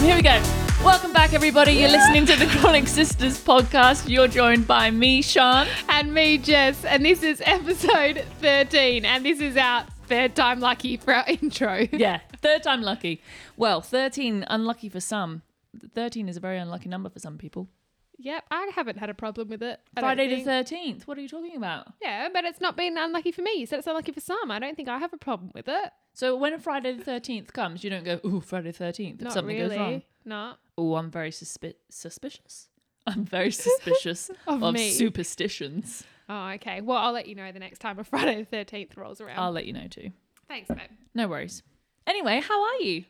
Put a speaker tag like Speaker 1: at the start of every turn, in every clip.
Speaker 1: Here we go. Welcome back, everybody. You're listening to the Chronic Sisters podcast. You're joined by me, Sian.
Speaker 2: And me, Jess. And this is episode 13. And this is our third time lucky for our intro.
Speaker 1: Yeah, third time lucky. Well, 13 unlucky for some. 13 is a very unlucky number for some people.
Speaker 2: Yep, I haven't had a problem with it. I
Speaker 1: Friday the
Speaker 2: think.
Speaker 1: 13th. What are you talking about?
Speaker 2: Yeah, but it's not been unlucky for me. You said it's unlucky for some. I don't think I have a problem with it.
Speaker 1: So when Friday the 13th comes, you don't go, ooh, Friday the 13th. If
Speaker 2: Not
Speaker 1: something
Speaker 2: really.
Speaker 1: goes wrong.
Speaker 2: No.
Speaker 1: Oh, I'm very suspi- suspicious. I'm very suspicious
Speaker 2: Of
Speaker 1: of, superstitions.
Speaker 2: Oh, okay. Well, I'll let you know the next time a Friday the 13th rolls around.
Speaker 1: I'll let you know too.
Speaker 2: Thanks, babe.
Speaker 1: No worries. Anyway, how are you?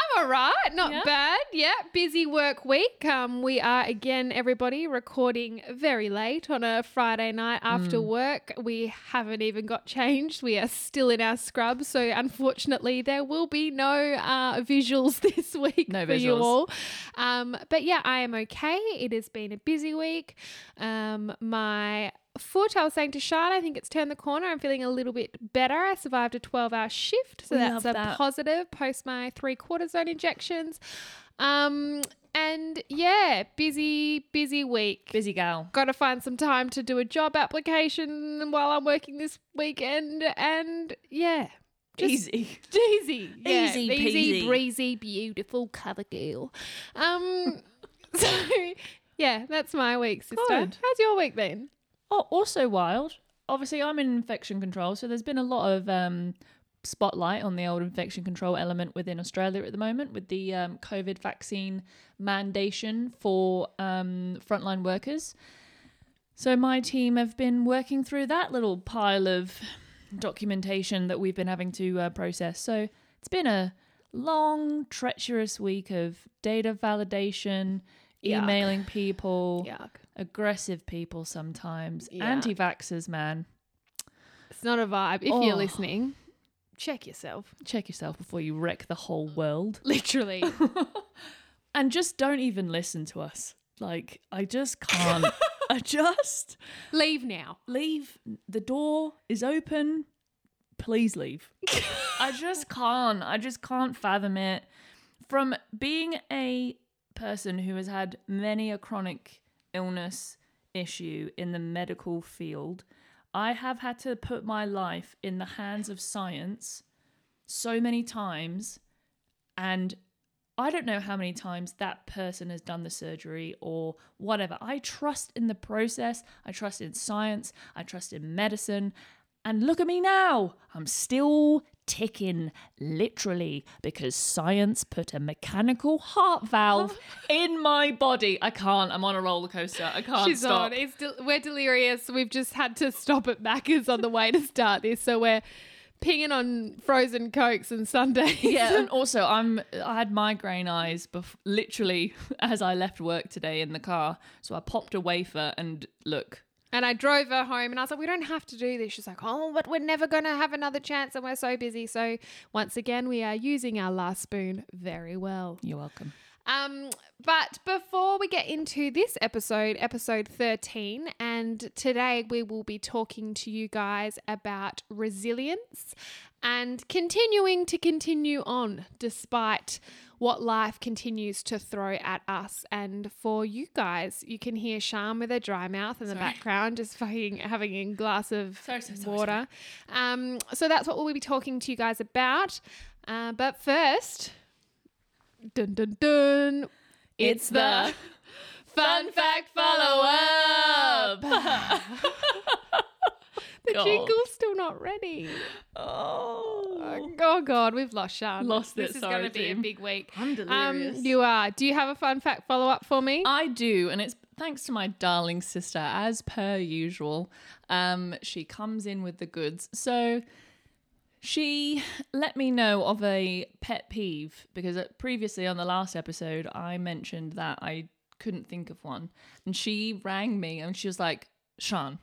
Speaker 2: I'm all right. Not
Speaker 1: Yeah?
Speaker 2: bad. Yeah. Busy work week. Um, we are again, everybody, recording very late on a Friday night after
Speaker 1: Mm.
Speaker 2: work. We haven't even got changed. We are still in our scrubs. So, unfortunately, there will be no uh, visuals this week
Speaker 1: No
Speaker 2: for you all. Um, but yeah, I am okay. It has been a busy week. Um, my foot, I was saying to Sian, I think it's turned the corner. I'm feeling a little bit better. I survived a 12 hour shift. So that's
Speaker 1: love
Speaker 2: a
Speaker 1: that.
Speaker 2: positive post my three cortisone injections. Um, and yeah, busy, busy week.
Speaker 1: Busy gal.
Speaker 2: Got to find some time to do a job application while I'm working this weekend. And yeah, just
Speaker 1: Easy.
Speaker 2: easy, yeah,
Speaker 1: Easy
Speaker 2: easy, breezy, beautiful cover girl. Um, so yeah, that's my week, sister.
Speaker 1: Good.
Speaker 2: How's your week been?
Speaker 1: Oh, also wild. Obviously, I'm in infection control, so there's been a lot of um, spotlight on the old infection control element within Australia at the moment with the um, COVID vaccine mandation for um, frontline workers. So my team have been working through that little pile of documentation that we've been having to uh, process. So it's been a long, treacherous week of data validation,
Speaker 2: Yuck.
Speaker 1: emailing people
Speaker 2: Yuck.
Speaker 1: Aggressive people sometimes.
Speaker 2: Yeah.
Speaker 1: Anti vaxxers, man.
Speaker 2: It's not a vibe. If
Speaker 1: Oh.
Speaker 2: you're listening, check yourself.
Speaker 1: Check yourself before you wreck the whole mm. world.
Speaker 2: Literally.
Speaker 1: And just don't even listen to us. Like, I just can't. I just
Speaker 2: Leave now.
Speaker 1: leave. The door is open. Please leave. I just can't. I just can't fathom it. From being a person who has had many a chronic illness issue in the medical field, I have had to put my life in the hands of science so many times. And I don't know how many times that person has done the surgery or whatever. I trust in the process. I trust in science. I trust in medicine. And look at me now. I'm still ticking, literally, because science put a mechanical heart valve in my body. I can't. I'm on a roller coaster. I can't
Speaker 2: She's
Speaker 1: stop.
Speaker 2: on. It's del- we're delirious. We've just had to stop at Macca's on the way to start this. So we're pinging on frozen cokes and sundaes.
Speaker 1: yeah, and also I'm I had migraine eyes bef- literally as I left work today in the car. So I popped a wafer and look,
Speaker 2: And I drove her home and I was like, we don't have to do this. She's like, oh, but we're never going to have another chance and we're so busy. So once again, we are using our last spoon very well.
Speaker 1: you're welcome.
Speaker 2: Um, but before we get into this episode, episode 13, and today we will be talking to you guys about resilience and continuing to continue on despite what life continues to throw at us. And for you guys, you can hear Sham with a dry mouth in the
Speaker 1: Sorry.
Speaker 2: background, just fucking having a glass of
Speaker 1: Sorry, sorry,
Speaker 2: water. Um, so that's what we'll be talking to you guys about. Uh, but first, dun dun dun, it's the fun fact follow up. the
Speaker 1: God.
Speaker 2: jingle's still not ready.
Speaker 1: Oh,
Speaker 2: Oh God, we've lost Sian.
Speaker 1: Lost
Speaker 2: This
Speaker 1: it,
Speaker 2: is going to be a big week.
Speaker 1: I'm
Speaker 2: Um,
Speaker 1: delirious.
Speaker 2: you are. Do you have a fun fact follow up for me?
Speaker 1: I do, and it's thanks to my darling sister, as per usual. Um, she comes in with the goods. So she let me know of a pet peeve because uh, previously on the last episode I mentioned that I couldn't think of one, and she rang me and she was like, "Sian,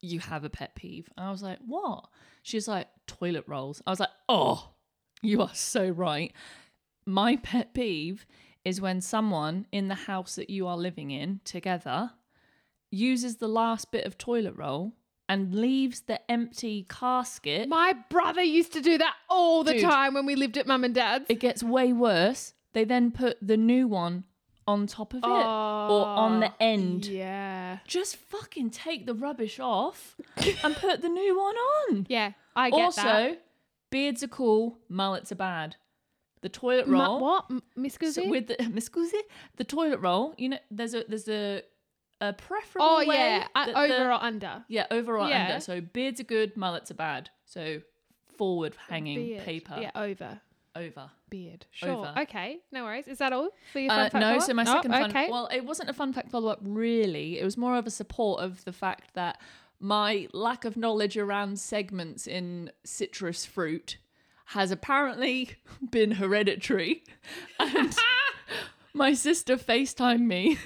Speaker 1: you have a pet peeve." I was like, "What?" She's like, "Toilet rolls." I was like, "Oh, you are so right." My pet peeve is when someone in the house that you are living in together uses the last bit of toilet roll and leaves the empty casket.
Speaker 2: My brother used to do that all the
Speaker 1: Dude.
Speaker 2: time when we lived at mum and dad's.
Speaker 1: It gets way worse. they then put the new one on top of it or on the end.
Speaker 2: Yeah.
Speaker 1: Just fucking take the rubbish off and put the new one on.
Speaker 2: Yeah, I get
Speaker 1: also,
Speaker 2: that.
Speaker 1: beards are cool, mullets are bad. The toilet
Speaker 2: Ma-
Speaker 1: roll
Speaker 2: what? M- Miss
Speaker 1: so with the Miss Guzzi, the toilet roll, you know, there's a there's a a preferable
Speaker 2: oh, yeah. Uh, over
Speaker 1: the-
Speaker 2: or under?
Speaker 1: yeah, over or
Speaker 2: Yeah.
Speaker 1: under. So beards are good, mullets are bad. So forward hanging
Speaker 2: Beard.
Speaker 1: paper
Speaker 2: Yeah, over.
Speaker 1: Over.
Speaker 2: Beard. Sure.
Speaker 1: Over.
Speaker 2: Okay. No worries. Is that all for your
Speaker 1: Uh,
Speaker 2: fun fact
Speaker 1: no, so my
Speaker 2: Oh,
Speaker 1: second fun.
Speaker 2: okay.
Speaker 1: Well, it wasn't a fun fact follow up really. It was more of a support of the fact that my lack of knowledge around segments in citrus fruit has apparently been hereditary, and my sister Facetimed me.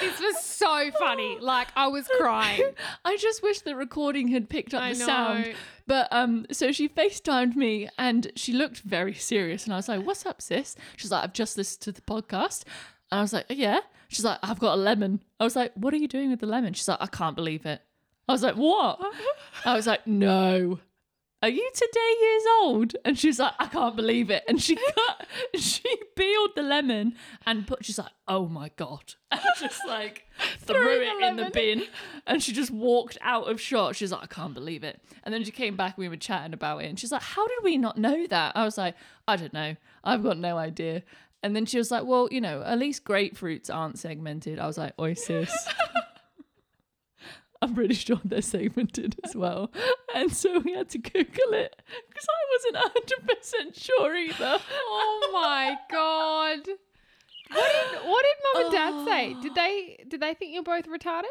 Speaker 2: this was so funny. Like I was crying.
Speaker 1: I just wish the recording had picked up
Speaker 2: I
Speaker 1: the
Speaker 2: know.
Speaker 1: sound. But um, so she FaceTimed me and she looked very serious. And I was like, What's up, sis? She's like, I've just listened to the podcast. And I was like, Yeah. She's like, I've got a lemon. I was like, What are you doing with the lemon? She's like, I can't believe it. I was like, What? I was like, No. Are you today years old? And she's like, I can't believe it. And she cut, she peeled the lemon and put, she's like, oh my God. And just like threw it
Speaker 2: the
Speaker 1: in the
Speaker 2: lemon.
Speaker 1: bin. And she just walked out of shot. She's like, I can't believe it. And then she came back, and we were chatting about it. And she's like, How did we not know that? I was like, I don't know. I've got no idea. And then she was like, Well, you know, at least grapefruits aren't segmented. I was like, Oi, sis. I'm pretty sure they're segmented as well. And so we had to Google it because I wasn't 100% sure either.
Speaker 2: oh my god. What did what did mum and dad say?
Speaker 1: Oh.
Speaker 2: Did they did they think you're both retarded?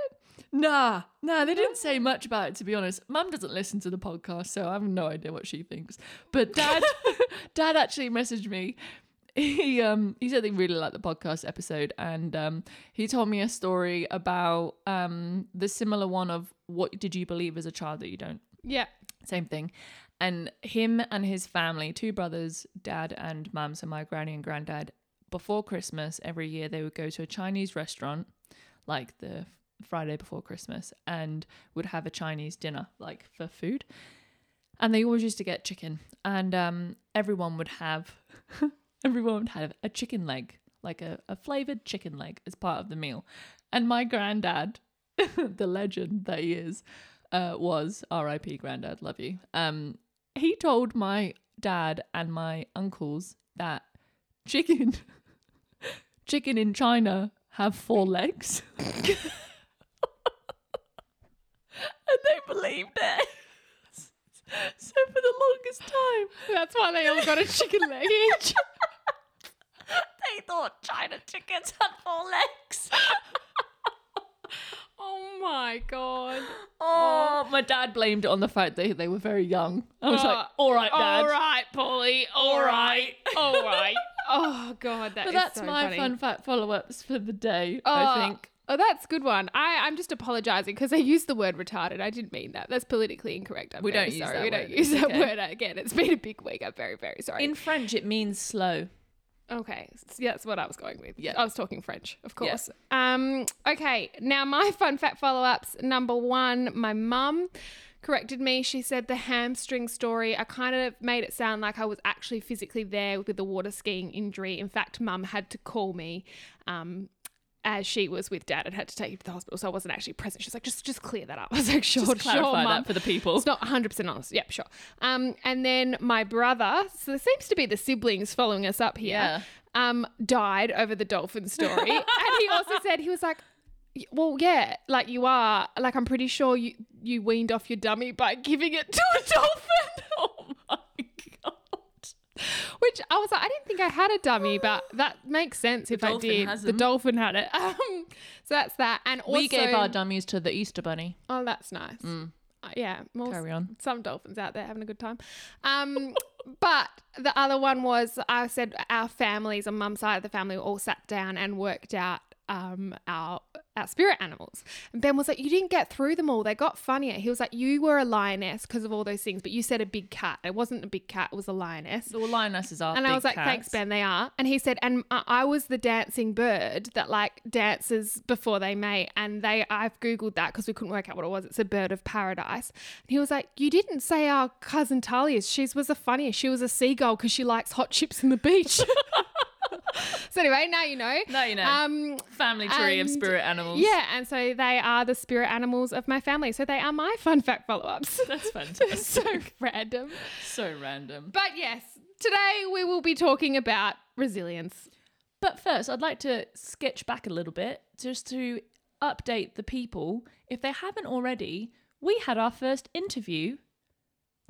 Speaker 1: Nah, nah, they didn't say much about it to be honest. Mum doesn't listen to the podcast, so I have no idea what she thinks. But dad dad actually messaged me. He um he said he really liked the podcast episode and um he told me a story about um the similar one of what did you believe as a child that you don't
Speaker 2: Yeah.
Speaker 1: same thing. And him and his family, two brothers, dad and mum, so my granny and granddad, before Christmas every year they would go to a Chinese restaurant, like the Friday before Christmas, and would have a Chinese dinner, like for food. And they always used to get chicken, and um, everyone would have, everyone have a chicken leg, like a, a flavored chicken leg, as part of the meal. And my granddad, the legend that he is, uh, was R.I.P. Granddad, love you. Um, he told my dad and my uncles that chicken, chicken in China have four legs, and they believed it. So for the longest time,
Speaker 2: That's why they all got a chicken leg each.
Speaker 1: They thought China chickens had four legs.
Speaker 2: Oh my god.
Speaker 1: Oh, my dad blamed it on the fact that they were very young. I was uh, like,
Speaker 2: Oh,
Speaker 1: all right, dad.
Speaker 2: All right, Polly. All right. All right. Oh god, that
Speaker 1: But
Speaker 2: is
Speaker 1: that's
Speaker 2: so
Speaker 1: my
Speaker 2: funny.
Speaker 1: fun fact follow-ups for the day,
Speaker 2: Oh,
Speaker 1: I think.
Speaker 2: Oh, that's a good one. I, I'm just apologising because I used the word retarded. I didn't mean that. That's politically incorrect. I'm
Speaker 1: We
Speaker 2: very
Speaker 1: don't use
Speaker 2: sorry.
Speaker 1: that
Speaker 2: we
Speaker 1: word.
Speaker 2: don't use
Speaker 1: It's
Speaker 2: that
Speaker 1: okay.
Speaker 2: word again. It's been a big week. I'm very, very sorry.
Speaker 1: In French, it means slow.
Speaker 2: Okay, yeah, that's what I was going with.
Speaker 1: Yeah.
Speaker 2: I was talking French, of
Speaker 1: Yeah.
Speaker 2: course. Um, okay, now my fun fact follow-ups. Number one, my mum corrected me. She said the hamstring story. I kind of made it sound like I was actually physically there with the water skiing injury. In fact, mum had to call me. Um, as she was with dad and had to take him to the hospital, so I wasn't actually present. She's like, just just clear that up. I was like, sure,
Speaker 1: Just clarify
Speaker 2: sure,
Speaker 1: that
Speaker 2: mum.
Speaker 1: for the people.
Speaker 2: It's not 100% honest. Yep, sure. Um, and then my brother, so there seems to be the siblings following us up here,
Speaker 1: Yeah.
Speaker 2: um, died over the dolphin story. and he also said, he was like, well, yeah, like you are, like I'm pretty sure you, you weaned off your dummy by giving it to a dolphin. Which I was like, I didn't think I had a dummy, but that makes sense if I did. The dolphin had it. Um, so that's that. And also,
Speaker 1: we gave our dummies to the Easter Bunny.
Speaker 2: oh, that's nice. Uh, yeah, more
Speaker 1: Carry on.
Speaker 2: some dolphins out there having a good time. Um, but the other one was I said our families on mum's side of the family all sat down and worked out um, our our spirit animals. And Ben was like, "You didn't get through them all. They got funnier." He was like, "You were a lioness because of all those things, but you said a big cat. It wasn't a big cat. It was a lioness."
Speaker 1: The lionesses are.
Speaker 2: And I was like,
Speaker 1: cats.
Speaker 2: "Thanks, Ben. They are." And he said, "And I I was the dancing bird that like dances before they mate." And they, I've googled that because we couldn't work out what it was. It's a bird of paradise. And he was like, "You didn't say our cousin Talia's. She was the funniest. She was a seagull because she likes hot chips in the beach." so anyway, now you know.
Speaker 1: Now you know.
Speaker 2: Um,
Speaker 1: Family tree of spirit animals.
Speaker 2: yeah, and so they are the spirit animals of my family. So they are my fun fact follow ups.
Speaker 1: That's fantastic.
Speaker 2: so random.
Speaker 1: so random.
Speaker 2: But yes, today we will be talking about resilience.
Speaker 1: But first, I'd like to sketch back a little bit just to update the people. If they haven't already, we had our first interview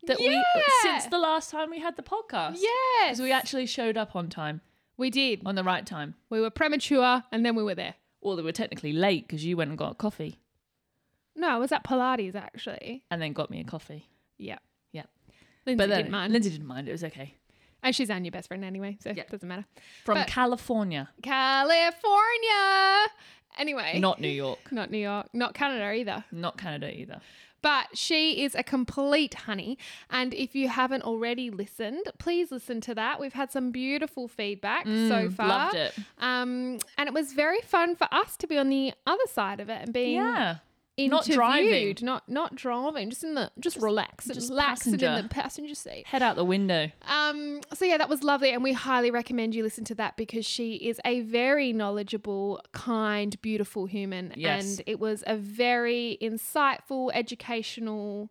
Speaker 1: that we since the last time we had the podcast.
Speaker 2: Yes.
Speaker 1: Because we actually showed up on time,
Speaker 2: We did.
Speaker 1: on the right time.
Speaker 2: We were premature and then we were there.
Speaker 1: Or they were technically late because you went and got a coffee
Speaker 2: No, I was at Pilates actually.
Speaker 1: and then got me a coffee.
Speaker 2: Yeah.
Speaker 1: Yeah.
Speaker 2: Lindsay
Speaker 1: But then
Speaker 2: didn't mind.
Speaker 1: Lindsay didn't mind. It was okay.
Speaker 2: and she's Anne, your best friend anyway, so
Speaker 1: Yeah.
Speaker 2: it doesn't matter.
Speaker 1: From
Speaker 2: But-
Speaker 1: California,
Speaker 2: California. Anyway.
Speaker 1: not New York,
Speaker 2: not New York, not Canada either.
Speaker 1: not Canada either.
Speaker 2: But she is a complete honey. And if you haven't already listened, please listen to that. We've had some beautiful feedback so far.
Speaker 1: Mm, Loved it.
Speaker 2: Um, and it was very fun for us to be on the other side of it and being
Speaker 1: Yeah. Not driving.
Speaker 2: not not driving, just in the just, relax,
Speaker 1: just
Speaker 2: just relax in the passenger seat.
Speaker 1: Head out the window.
Speaker 2: Um, so yeah, that was lovely, and we highly recommend you listen to that because she is a very knowledgeable, kind, beautiful human,
Speaker 1: Yes.
Speaker 2: and it was a very insightful, educational,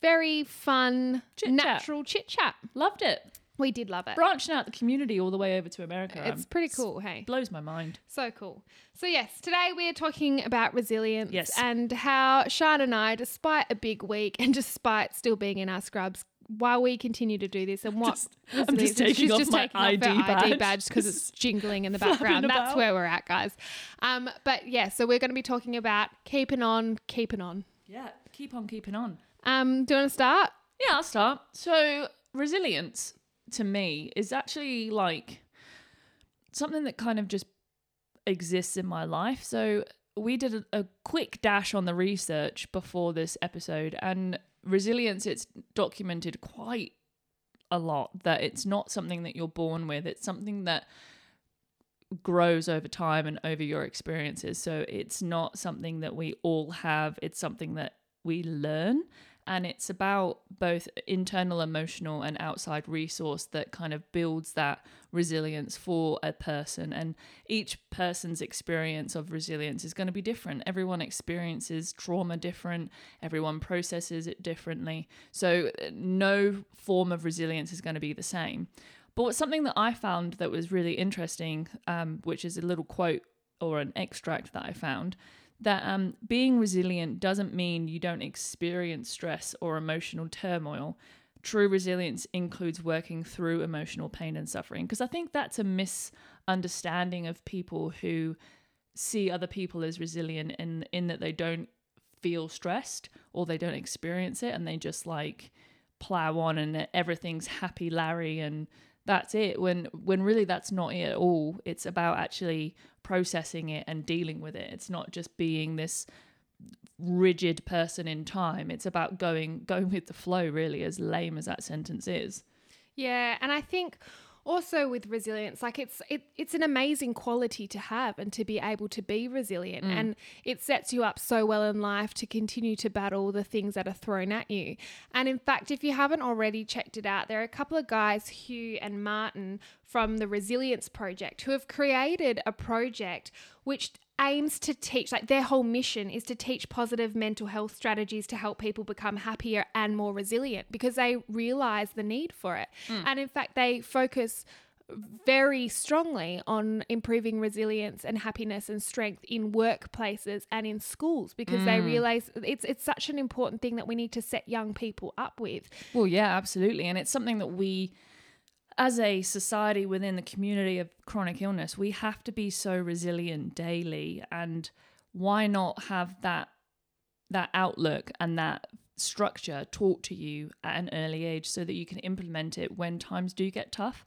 Speaker 2: very fun,
Speaker 1: Chit-chat.
Speaker 2: natural chit chat.
Speaker 1: Loved it.
Speaker 2: We did love it.
Speaker 1: Branching out the community all the way over to America.
Speaker 2: It's
Speaker 1: um,
Speaker 2: pretty cool, hey.
Speaker 1: blows my mind.
Speaker 2: So cool. So, yes, today we are talking about resilience
Speaker 1: Yes.
Speaker 2: and how Sian and I, despite a big week and despite still being in our scrubs, while we continue to do this and what
Speaker 1: Just- I'm just taking
Speaker 2: she's
Speaker 1: off
Speaker 2: just
Speaker 1: my
Speaker 2: taking off her
Speaker 1: ID
Speaker 2: ID
Speaker 1: badge.
Speaker 2: badge because it's jingling in the background. That's where we're at, guys. Um, but yeah, so we're going to be talking about keeping on, keeping on.
Speaker 1: Yeah, keep on keeping on.
Speaker 2: Um, do you want to start?
Speaker 1: Yeah, I'll start. So, resilience to me is actually like something that kind of just exists in my life. So, we did a, a quick dash on the research before this episode, and resilience, it's documented quite a lot that it's not something that you're born with, it's something that grows over time and over your experiences. So, it's not something that we all have, it's something that we learn and it's about both internal emotional and outside resource that kind of builds that resilience for a person. And each person's experience of resilience is going to be different. Everyone experiences trauma different. Everyone processes it differently. So uh, no form of resilience is going to be the same. But what's something that i found that was really interesting um, which is a little quote or an extract that i found that um, being resilient doesn't mean you don't experience stress or emotional turmoil. True resilience includes working through emotional pain and suffering. Because I think that's a misunderstanding of people who see other people as resilient in, in that they don't feel stressed or they don't experience it and they just like plow on and everything's happy Larry and that's it when when really that's not it at all. It's about actually processing it and dealing with it. It's not just being this rigid person in time. It's about going going with the flow really as lame as that sentence is.
Speaker 2: Yeah, and I think also with resilience, like it's it, it's an amazing quality to have and to be able to be resilient, mm. and it sets you up so well in life to continue to battle the things that are thrown at you. And in fact, if you haven't already checked it out, there are a couple of guys, Hugh and Martin from the Resilience Project, who have created a project which aims to teach like their whole mission is to teach positive mental health strategies to help people become happier and more resilient because they realize the need for it. Hmm. And in fact they focus very strongly on improving resilience and happiness and strength in workplaces and in schools because they hmm. realize it's it's such an important thing that we need to set young people up with.
Speaker 1: Well yeah absolutely. And it's something that we as a society within the community of chronic illness we have to be so resilient daily and why not have that that outlook and that structure taught to you at an early age so that you can implement it when times do get tough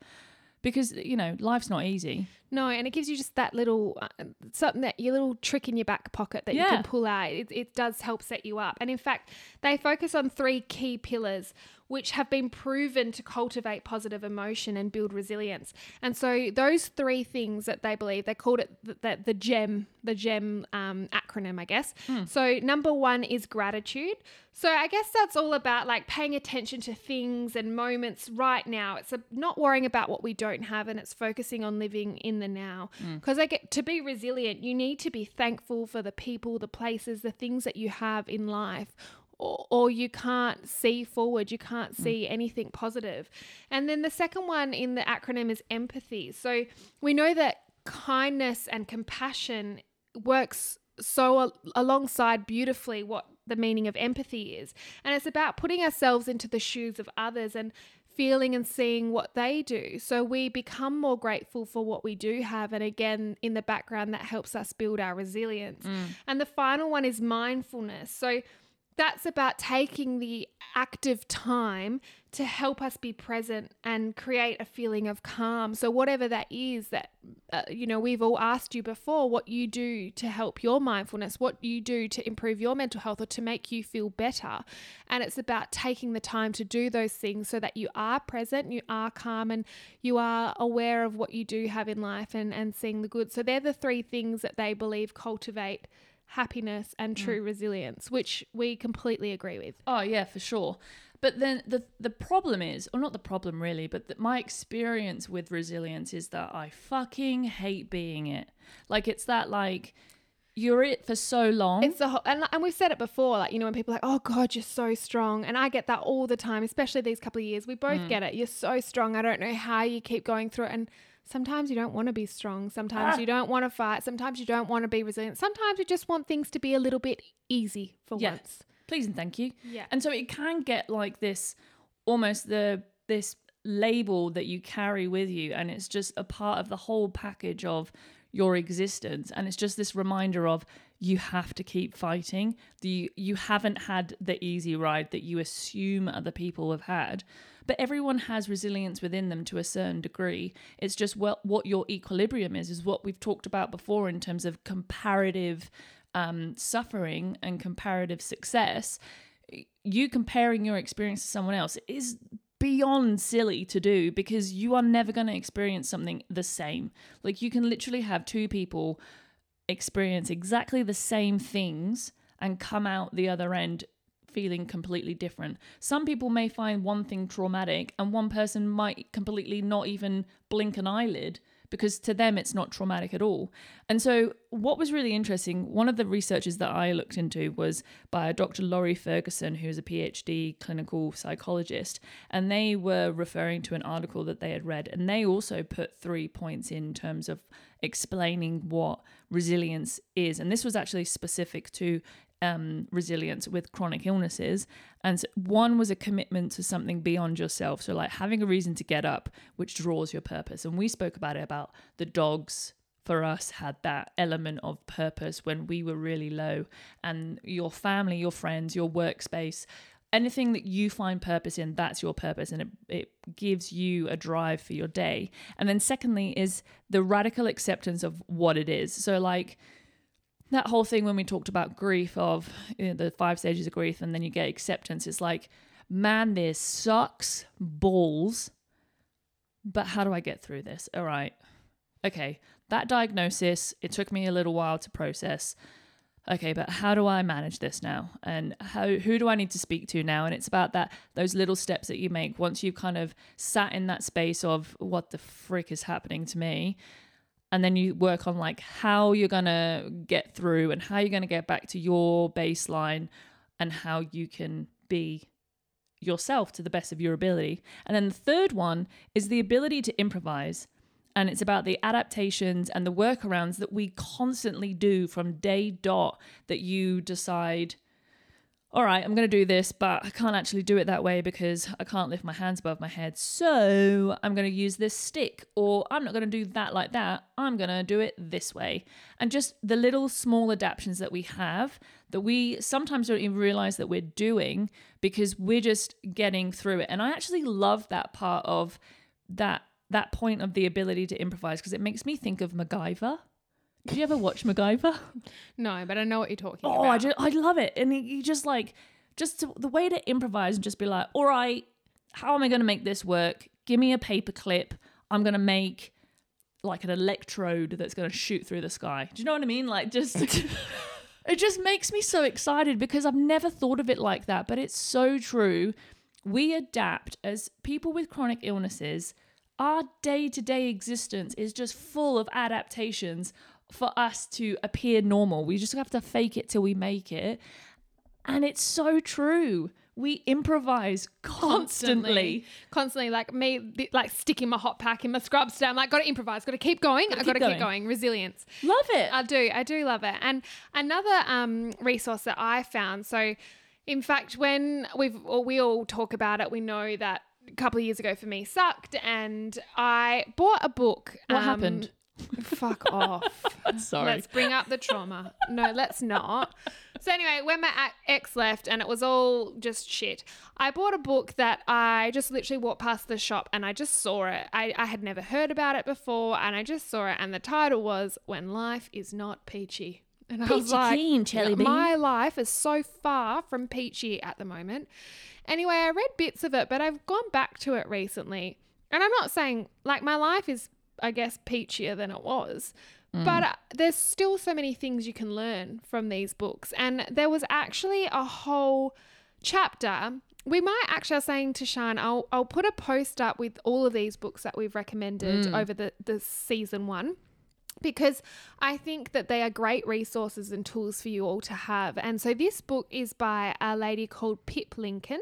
Speaker 1: because you know life's not easy.
Speaker 2: No, and it gives you just that little uh, something that your little trick in your back pocket that you can pull out. It, it does help set you up. And in fact, they focus on three key pillars which have been proven to cultivate positive emotion and build resilience. And so those three things that they believe they called it the, the, the GEM, the GEM um, acronym, I guess. So number one is gratitude. So I guess that's all about like paying attention to things and moments right now. It's a, not worrying about what we don't have and it's focusing on living in the now. Because I get to be resilient, you need to be thankful for the people, the places, the things that you have in life. Or, or you can't see forward, you can't mm. see anything positive. And then the second one in the acronym is empathy. So we know that kindness and compassion works so al- alongside beautifully what the meaning of empathy is. And it's about putting ourselves into the shoes of others and feeling and seeing what they do. So we become more grateful for what we do have. And again, in the background, that helps us build our resilience. Mm. And the final one is mindfulness. So that's about taking the active time to help us be present and create a feeling of calm. So, whatever that is, that, uh, you know, we've all asked you before what you do to help your mindfulness, what you do to improve your mental health or to make you feel better. And it's about taking the time to do those things so that you are present, you are calm, and you are aware of what you do have in life and, and seeing the good. So, they're the three things that they believe cultivate happiness and mm. true resilience, which we completely agree with.
Speaker 1: Oh yeah, for sure. But then the the problem is, or not the problem really, but that my experience with resilience is that I fucking hate being it. Like it's that like you're it for so long.
Speaker 2: It's the whole, and, and we've said it before, like, you know, when people are like, oh God, you're so strong. And I get that all the time, especially these couple of years. We both mm. get it. You're so strong. I don't know how you keep going through it. And sometimes you don't want to be strong. Sometimes
Speaker 1: Ah.
Speaker 2: you don't want to fight. Sometimes you don't want to be resilient. Sometimes you just want things to be a little bit easy for
Speaker 1: Yeah.
Speaker 2: once.
Speaker 1: Please and thank you.
Speaker 2: Yeah.
Speaker 1: And so it can get like this almost the this label that you carry with you and it's just a part of the whole package of your existence and it's just this reminder of you have to keep fighting the you haven't had the easy ride that you assume other people have had but everyone has resilience within them to a certain degree it's just what what your equilibrium is is what we've talked about before in terms of comparative um, suffering and comparative success you comparing your experience to someone else is beyond silly to do because you are never going to experience something the same. Like you can literally have two people experience exactly the same things and come out the other end feeling completely different. Some people may find one thing traumatic and one person might completely not even blink an eyelid because to them it's not traumatic at all. And so what was really interesting, one of the researchers that I looked into was by Dr. Laurie Ferguson, who's a PhD clinical psychologist, and they were referring to an article that they had read and they also put three points in terms of explaining what resilience is. And this was actually specific to um, resilience with chronic illnesses. And one was a commitment to something beyond yourself. So, like having a reason to get up, which draws your purpose. And we spoke about it about the dogs for us had that element of purpose when we were really low. And your family, your friends, your workspace, anything that you find purpose in, that's your purpose. And it, it gives you a drive for your day. And then, secondly, is the radical acceptance of what it is. So, like, that whole thing when we talked about grief of you know, the five stages of grief and then you get acceptance it's like man this sucks balls but how do i get through this? All right. Okay. That diagnosis it took me a little while to process. Okay but how do i manage this now? And how who do i need to speak to now? And it's about that those little steps that you make once you've kind of sat in that space of what the frick is happening to me and then you work on like how you're going to get through and how you're going to get back to your baseline and how you can be yourself to the best of your ability. And then the third one is the ability to improvise. And it's about the adaptations and the workarounds that we constantly do from day dot that you decide, all right, I'm going to do this, but I can't actually do it that way because I can't lift my hands above my head. So I'm going to use this stick, or I'm not going to do that like that. I'm going to do it this way. And just the little small adaptations that we have that we sometimes don't even realize that we're doing because we're just getting through it. And I actually love that part of that that point of the ability to improvise because it makes me think of MacGyver. Did you ever watch MacGyver?
Speaker 2: No, but I know what you're talking about. Oh.
Speaker 1: I just I love it, and you just like just to, the way to improvise and just be like, all right, how am I going to make this work? Give me a paper clip. I'm going to make like an electrode that's going to shoot through the sky. Do you know what I mean? Like just. It just makes me so excited because I've never thought of it like that, but it's so true. We adapt as people with chronic illnesses. Our day to day existence is just full of adaptations for us to appear normal. We just have to fake it till we make it. And it's so true. We improvise constantly.
Speaker 2: constantly like me like sticking my hot pack in my scrubs down like got to improvise got to keep going i got to
Speaker 1: keep
Speaker 2: keep going resilience
Speaker 1: Love it.
Speaker 2: i do i do love it and another um resource that i found so in fact when we've or we all talk about it we know that a couple of years ago for me sucked and i bought a book
Speaker 1: What
Speaker 2: um,
Speaker 1: happened?
Speaker 2: Fuck off
Speaker 1: Sorry.
Speaker 2: Let's bring up the trauma. No, let's not. So anyway, when my ex left and it was all just shit, I bought a book that I just literally walked past the shop and I just saw it. I, I had never heard about it before and I just saw it and the title was When Life Is Not Peachy. And I was like,
Speaker 1: keen, Bean.
Speaker 2: my life is so far from peachy at the moment. Anyway, I read bits of it, but I've gone back to it recently. And I'm not saying like my life is, I guess, peachier than it was. But uh, there's still so many things you can learn from these books. And there was actually a whole chapter. We might actually, I was saying to Sian, I'll, I'll put a post up with all of these books that we've recommended over the, the season one because I think that they are great resources and tools for you all to have. And so this book is by a lady called Pip Lincoln.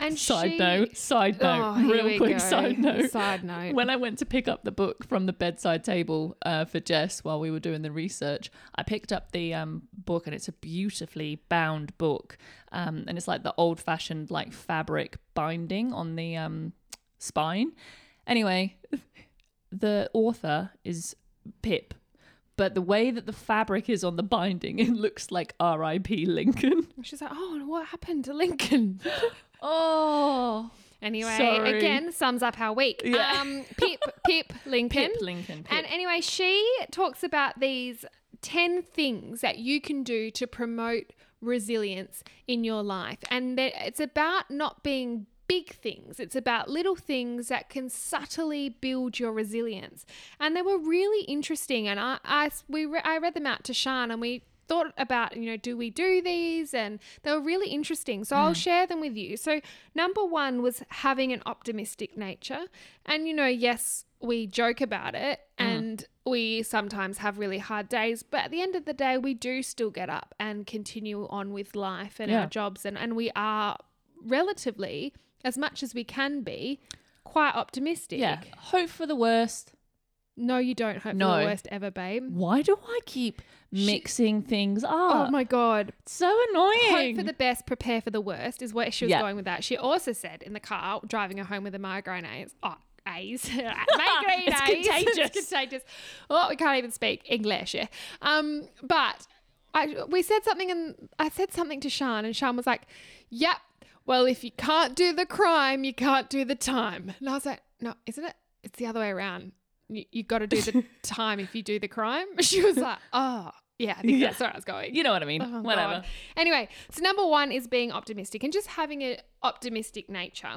Speaker 2: And
Speaker 1: Side
Speaker 2: she,
Speaker 1: note, side note,
Speaker 2: Oh,
Speaker 1: real quick
Speaker 2: go.
Speaker 1: side note.
Speaker 2: Side note.
Speaker 1: When I went to pick up the book from the bedside table uh, for Jess while we were doing the research, I picked up the um, book and it's a beautifully bound book. Um, and it's like the old fashioned like fabric binding on the um, spine. Anyway, the author is Pip. But the way that the fabric is on the binding, it looks like R.I.P. Lincoln.
Speaker 2: She's like, oh, what happened to Lincoln?
Speaker 1: Oh,
Speaker 2: Anyway,
Speaker 1: Sorry.
Speaker 2: again, sums up our week.
Speaker 1: Yeah.
Speaker 2: Um, Pip, Pip Lincoln.
Speaker 1: Pip Lincoln. Pip.
Speaker 2: And anyway, she talks about these 10 things that you can do to promote resilience in your life. And it's about not being big things, it's about little things that can subtly build your resilience. And they were really interesting. And I, I, we re- I read them out to Sian and we thought about, you know, do we do these? And they were really interesting. So I'll mm. share them with you. So, number one was having an optimistic nature. And, you know, yes, we joke about it mm. and we sometimes have really hard days, but at the end of the day, we do still get up and continue on with life and
Speaker 1: Yeah.
Speaker 2: our jobs. And, and we are relatively, as much as we can be, quite optimistic.
Speaker 1: yeah, hope for the worst.
Speaker 2: No, you don't hope for the worst ever, babe.
Speaker 1: Why do I keep mixing things up?
Speaker 2: Oh my God.
Speaker 1: so annoying.
Speaker 2: Hope for the best, prepare for the worst is where she was
Speaker 1: Yeah.
Speaker 2: going with that. She also said in the car driving her home with a migraine A's. Oh, A's. migraine
Speaker 1: It's
Speaker 2: A's.
Speaker 1: contagious.
Speaker 2: it's contagious. Oh, we can't even speak English. Yeah. Um, but I we said something and I said something to Sian and Sian was like, Yep. Well, if you can't do the crime, you can't do the time. And I was like, No, isn't it? It's the other way around. You, you got to do the time if you do the crime. She was like, Oh, yeah, I think
Speaker 1: Yeah.
Speaker 2: that's where I was going.
Speaker 1: you know what I mean?
Speaker 2: Oh,
Speaker 1: Whatever.
Speaker 2: God. Anyway, so number one is being optimistic and just having an optimistic nature.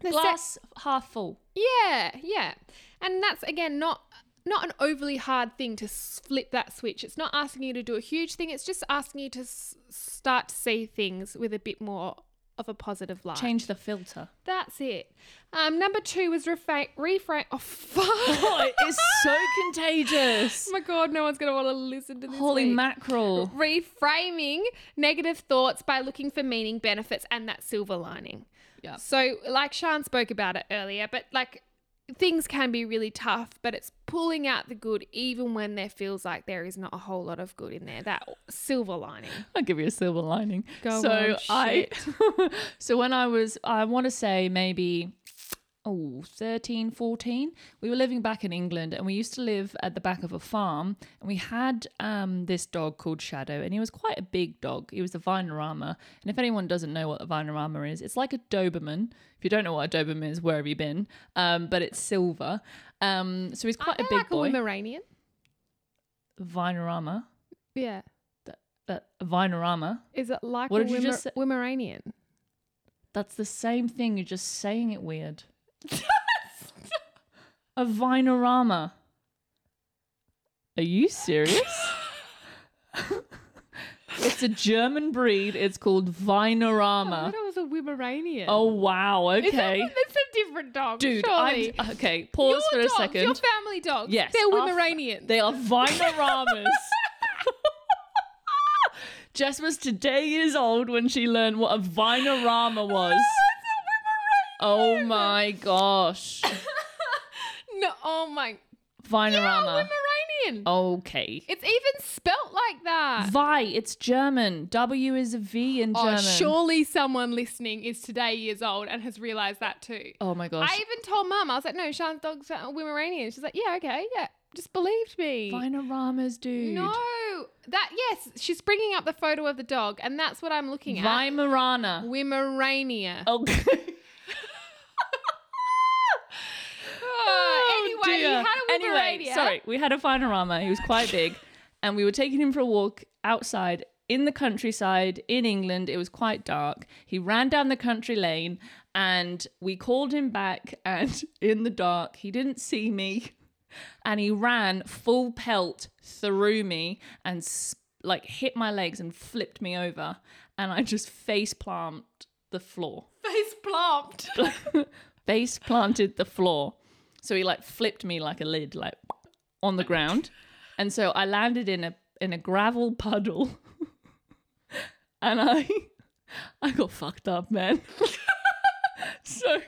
Speaker 2: The
Speaker 1: Glass half full.
Speaker 2: yeah, yeah, and that's again not not an overly hard thing to flip that switch. It's not asking you to do a huge thing. It's just asking you to s- start to see things with a bit more of a positive light.
Speaker 1: Change the filter.
Speaker 2: That's it. Um, number two was refa- reframe. Oh fuck!
Speaker 1: Oh, it is so contagious.
Speaker 2: Oh my god, no one's gonna want to listen to this.
Speaker 1: Holy
Speaker 2: week.
Speaker 1: mackerel.
Speaker 2: reframing negative thoughts by looking for meaning, benefits, and that silver lining.
Speaker 1: Yeah.
Speaker 2: So, like Sian spoke about it earlier, but like things can be really tough, but it's pulling out the good even when there feels like there is not a whole lot of good in there. That silver lining.
Speaker 1: I'll give you a silver lining.
Speaker 2: Go
Speaker 1: so
Speaker 2: on,
Speaker 1: I so when I was I want to say maybe oh 13 14 we were living back in england and we used to live at the back of a farm and we had um, this dog called shadow and he was quite a big dog he was a Weinerama and if anyone doesn't know what a Weinerama is it's like a doberman if you don't know what a doberman is where have you been um, but it's silver um, so he's quite a
Speaker 2: They're
Speaker 1: big
Speaker 2: like
Speaker 1: boy
Speaker 2: a Pomeranian.
Speaker 1: Weinerama
Speaker 2: Yeah.
Speaker 1: uh, Weinerama
Speaker 2: Is it like
Speaker 1: What
Speaker 2: a
Speaker 1: did you
Speaker 2: Wimer-
Speaker 1: just say?
Speaker 2: Pomeranian?
Speaker 1: That's the same thing. You're just saying it weird. A Vinorama. Are you serious? it's a German breed. It's called Vinorama.
Speaker 2: I thought it was a Wimeranian.
Speaker 1: Oh wow.
Speaker 2: That-
Speaker 1: Okay.
Speaker 2: that's a different dog,
Speaker 1: Dude,
Speaker 2: surely.
Speaker 1: I'm okay. Pause
Speaker 2: your
Speaker 1: for a second.
Speaker 2: Your family dogs.
Speaker 1: Yes,
Speaker 2: They're Wimeranians.
Speaker 1: They are Vinoramas. Jess was today years old when she learned what a Vinorama was. Ah, Oh my gosh.
Speaker 2: no, oh my.
Speaker 1: Vinorama.
Speaker 2: Yeah, Wimeranian.
Speaker 1: Okay.
Speaker 2: It's even spelt like that.
Speaker 1: Vi, it's German. W is a V in
Speaker 2: Oh,
Speaker 1: German.
Speaker 2: surely someone listening is today years old and has realized that too.
Speaker 1: Oh my gosh.
Speaker 2: I even told mum, I was like, no, Sian's dog's uh, a Wimeranian. She's like, yeah, okay, yeah. Just believed me.
Speaker 1: Vinoramas, dude.
Speaker 2: No, that, yes, she's bringing up the photo of the dog, and that's what I'm looking at.
Speaker 1: Weimaraner.
Speaker 2: Wimerania.
Speaker 1: Okay.
Speaker 2: Oh, anyway,
Speaker 1: dear. Anyway, sorry, we had a Vinorama. He was quite big, and we were taking him for a walk outside in the countryside in England. It was quite dark. He ran down the country lane, and we called him back. And in the dark, he didn't see me, and he ran full pelt through me and like hit my legs and flipped me over, and I just face planted the floor
Speaker 2: Face plopped.
Speaker 1: face planted the floor. So he like flipped me like a lid, like on the ground. And so I landed in a in a gravel puddle. and I I got fucked up, man. so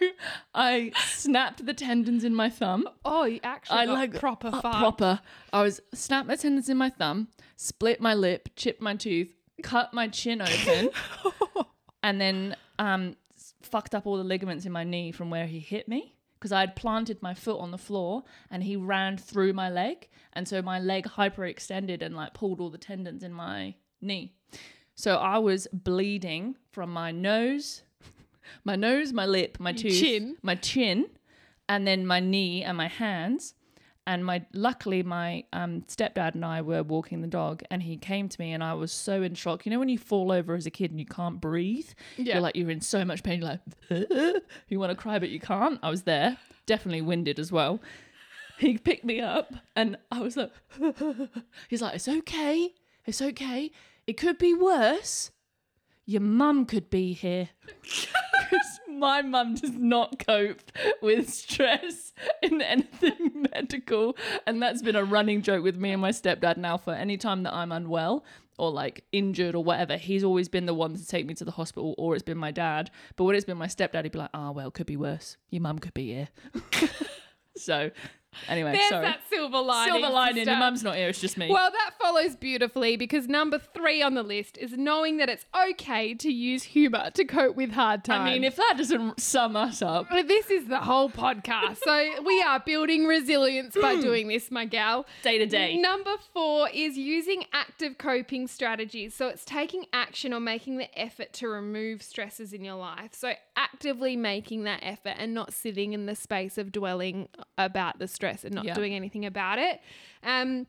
Speaker 1: I snapped the tendons in my thumb.
Speaker 2: Oh, you actually
Speaker 1: I
Speaker 2: got
Speaker 1: like
Speaker 2: proper
Speaker 1: uh, proper. I was snapped my tendons in my thumb, split my lip, chipped my tooth, cut my chin open, and then um fucked up all the ligaments in my knee from where he hit me because I had planted my foot on the floor and he ran through my leg, and so my leg hyperextended and like pulled all the tendons in my knee. So I was bleeding from my nose, my nose, my lip, my tooth,
Speaker 2: chin.
Speaker 1: my chin, and then my knee and my hands. And my luckily my um, stepdad and I were walking the dog, and he came to me, and I was so in shock. You know when you fall over as a kid and you can't breathe,
Speaker 2: Yeah.
Speaker 1: you're like you're in so much pain, you're like you want to cry but you can't. I was there, definitely winded as well. He picked me up, and I was like, he's like, it's okay, it's okay. It could be worse. Your mum could be here. my mum does not cope with stress in anything medical. And that's been a running joke with me and my stepdad now for any time that I'm unwell or like injured or whatever. He's always been the one to take me to the hospital or it's been my dad. But when it's been my stepdad, he'd be like, ah, well, could be worse. Your mum could be here. so anyway,
Speaker 2: There's
Speaker 1: sorry.
Speaker 2: that silver lining.
Speaker 1: Silver lining, your mum's not here, it's just me.
Speaker 2: Well, that follows beautifully because number three on the list is knowing that it's okay to use humor to cope with hard times.
Speaker 1: I mean, if that doesn't sum us up,
Speaker 2: Well, this is the whole podcast. So we are building resilience by hmm. doing this, my gal.
Speaker 1: day to day.
Speaker 2: Number four is using active coping strategies. So it's taking action or making the effort to remove stresses in your life. So actively making that effort and not sitting in the space of dwelling about the stress and not
Speaker 1: Yeah.
Speaker 2: doing anything about it. Um,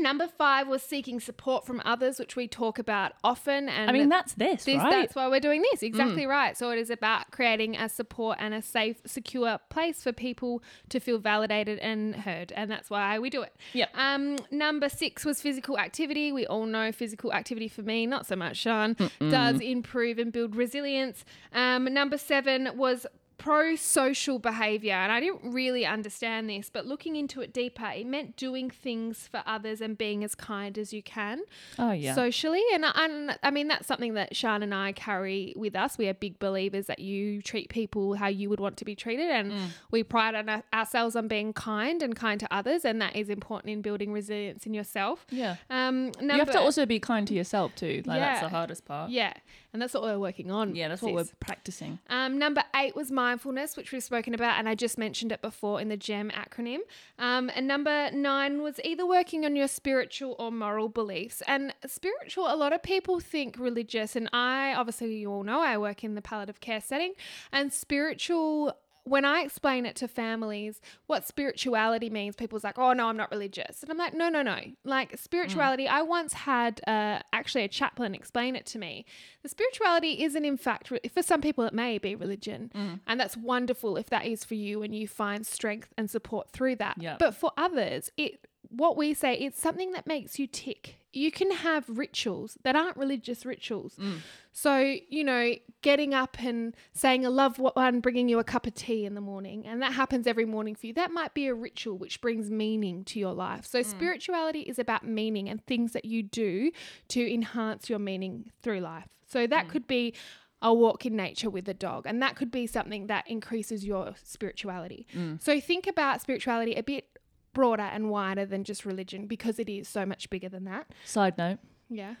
Speaker 2: number five was seeking support from others, which we talk about often. And
Speaker 1: I mean, that's this,
Speaker 2: this,
Speaker 1: right? Mm.
Speaker 2: That's why we're doing this. Exactly right. So it is about creating a support and a safe, secure place for people to feel validated and heard, and that's why we do it.
Speaker 1: Yep.
Speaker 2: Um, number six was physical activity. We all know physical activity for me, not so much Sian, does improve and build resilience. Um, number seven was pro social behavior and I didn't really understand this but looking into it deeper it meant doing things for others and being as kind as you can
Speaker 1: Oh yeah.
Speaker 2: socially. And, and I mean, that's something that Sian and I carry with us. We are big believers that you treat people how you would want to be treated. And
Speaker 1: Mm.
Speaker 2: we pride on our- ourselves on being kind and kind to others. And that is important in building resilience in yourself.
Speaker 1: yeah.
Speaker 2: Um, number,
Speaker 1: You have to also be kind to yourself too. Like that's the hardest part.
Speaker 2: yeah. And that's what we're working on.
Speaker 1: Yeah, that's what we're practicing.
Speaker 2: Um, number eight was mindfulness, which we've spoken about, and I just mentioned it before in the GEM acronym. Um, and number nine was either working on your spiritual or moral beliefs. And spiritual, a lot of people think religious, and I obviously you all know I work in the palliative care setting, and spiritual when I explain it to families what spirituality means, people's like, oh, no, I'm not religious. And I'm like, no, no, no. Like, spirituality, mm. I once had uh, actually a chaplain explain it to me. The spirituality isn't, in fact, for some people, it may be religion. Mm. And that's wonderful if that is for you and you find strength and support through that.
Speaker 1: Yep.
Speaker 2: But for others, it what we say, it's something that makes you tick. You can have rituals that aren't religious rituals.
Speaker 1: Mm.
Speaker 2: So, you know, getting up and saying a loved one bringing you a cup of tea in the morning, and that happens every morning for you, that might be a ritual which brings meaning to your life. So, mm. spirituality is about meaning and things that you do to enhance your meaning through life. So, that mm. could be a walk in nature with a dog, and that could be something that increases your spirituality.
Speaker 1: Mm.
Speaker 2: So, think about spirituality a bit broader and wider than just religion because it is so much bigger than that.
Speaker 1: Side note.
Speaker 2: Yeah.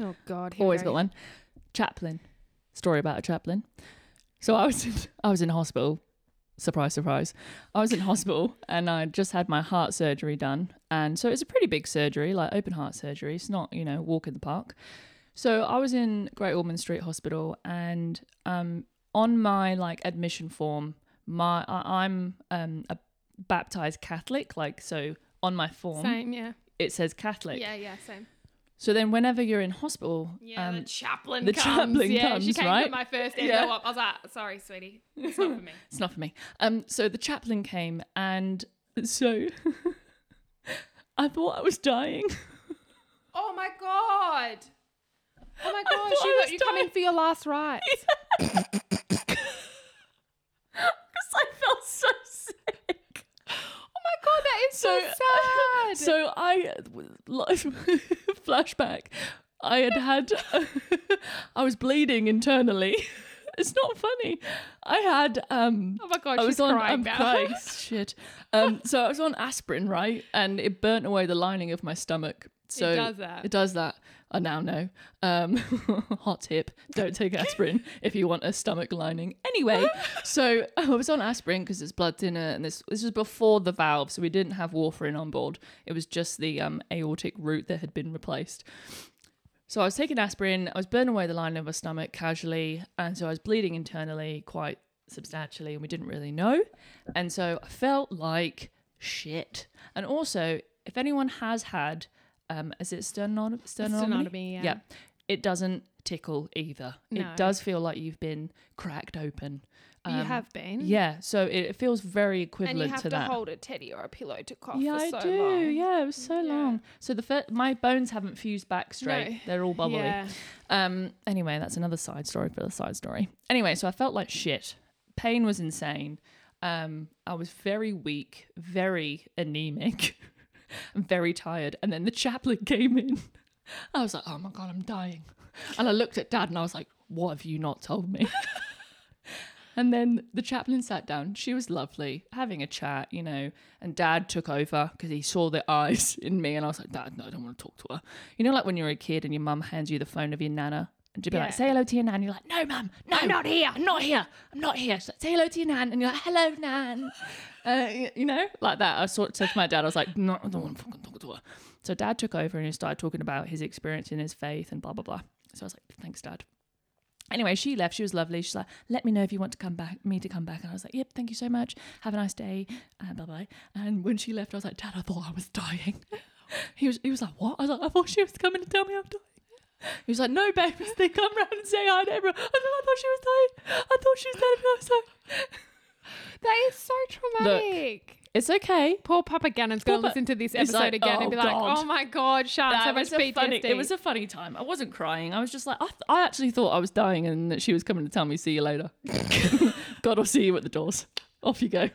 Speaker 2: Oh God.
Speaker 1: Always got one. Chaplain. Story about a chaplain. So I was in, I was in hospital. Surprise, surprise. I was in hospital and I just had my heart surgery done. And so it's a pretty big surgery, like open heart surgery. It's not, you know, walk in the park. So I was in Great Ormond Street Hospital and um on my like admission form, my I, I'm um a baptized Catholic, like so on my form.
Speaker 2: Same, yeah.
Speaker 1: It says Catholic.
Speaker 2: Yeah, yeah, same.
Speaker 1: So then, whenever you're in hospital,
Speaker 2: yeah,
Speaker 1: um,
Speaker 2: the chaplain
Speaker 1: the
Speaker 2: comes.
Speaker 1: chaplain
Speaker 2: yeah,
Speaker 1: comes,
Speaker 2: she came
Speaker 1: right?
Speaker 2: my first endo
Speaker 1: Yeah.
Speaker 2: op. I was like, sorry, sweetie, it's not for me.
Speaker 1: it's not for me. Um, so the chaplain came, and so I thought I was dying.
Speaker 2: Oh my god! Oh my god!
Speaker 1: thought
Speaker 2: you
Speaker 1: I
Speaker 2: got
Speaker 1: was
Speaker 2: you come in for your last rites.
Speaker 1: Because I felt so sick.
Speaker 2: Oh my god, that is so, sad.
Speaker 1: So I, life flashback. I had had, I was bleeding internally. It's not funny. I had um
Speaker 2: oh my god,
Speaker 1: I was on.
Speaker 2: crying
Speaker 1: I'm
Speaker 2: now.
Speaker 1: crying. Shit. Um. So I was on aspirin, right, and it burnt away the lining of my stomach. So
Speaker 2: it does that.
Speaker 1: It does that. I now know. Um, hot tip: don't take aspirin if you want a stomach lining. Anyway, so I was on aspirin because it's blood thinner, and this this was before the valve, so we didn't have warfarin on board. It was just the um, aortic root that had been replaced. So I was taking aspirin. I was burning away the lining of my stomach casually, and so I was bleeding internally quite substantially, and we didn't really know. And so I felt like shit. And also, if anyone has had, um, is it sternon- sternotomy?
Speaker 2: Sternotomy, yeah.
Speaker 1: It doesn't tickle either.
Speaker 2: No.
Speaker 1: It does feel like you've been cracked open.
Speaker 2: you
Speaker 1: Um,
Speaker 2: have been.
Speaker 1: Yeah, so it feels very equivalent to that.
Speaker 2: And you have
Speaker 1: to
Speaker 2: to hold a teddy or a pillow to cough
Speaker 1: yeah,
Speaker 2: for
Speaker 1: I
Speaker 2: so
Speaker 1: do.
Speaker 2: long.
Speaker 1: Yeah, it was so
Speaker 2: Yeah.
Speaker 1: long. So the fir- my bones haven't fused back straight.
Speaker 2: No.
Speaker 1: They're all bubbly.
Speaker 2: Yeah.
Speaker 1: Um. Anyway, that's another side story for the side story. Anyway, so I felt like shit. Pain was insane. Um. I was very weak, very anemic, and very tired. And then the chaplain came in. I was like, oh my god, I'm dying. And I looked at Dad and I was like, what have you not told me? And then the chaplain sat down. She was lovely, having a chat, you know. And dad took over because he saw the eyes in me. And I was like, Dad, no, I don't want to talk to her. You know, like when you're a kid and your mum hands you the phone of your nana. And you'd be
Speaker 2: Yeah.
Speaker 1: like, say hello to your nan. You're like, no, mum, no, I'm not here. I'm not here. I'm not here. Like, say hello to your nan. And you're like, hello, nan. Uh, you know, like that. I sort of said to my dad, I was like, no, I don't want to fucking talk to her. So dad took over and he started talking about his experience in his faith and blah, blah, blah. So I was like, thanks, dad. Anyway, she left. She was lovely. She's like, "Let me know if you want to come back, me to come back." And I was like, "Yep, thank you so much. Have a nice day. Uh, bye bye." And when she left, I was like, "Dad, I thought I was dying." He was he was like, "What?" I was like, "I thought she was coming to tell me I'm dying." He was like, "No, babies, they come round and say hi to everyone." I was like, "I thought she was dying. I thought she was dead." I was like,
Speaker 2: That is so traumatic.
Speaker 1: Look, "It's okay."
Speaker 2: Poor Papa Gannon's going to listen to this episode
Speaker 1: like,
Speaker 2: again and
Speaker 1: "Oh,
Speaker 2: be like,
Speaker 1: God."
Speaker 2: oh my God, Sian, so much PTSD.
Speaker 1: funny, it was a funny time. I wasn't crying. I was just like, I, th- I actually thought I was dying and that she was coming to tell me, see you later. God I'll see you at the doors. Off you go.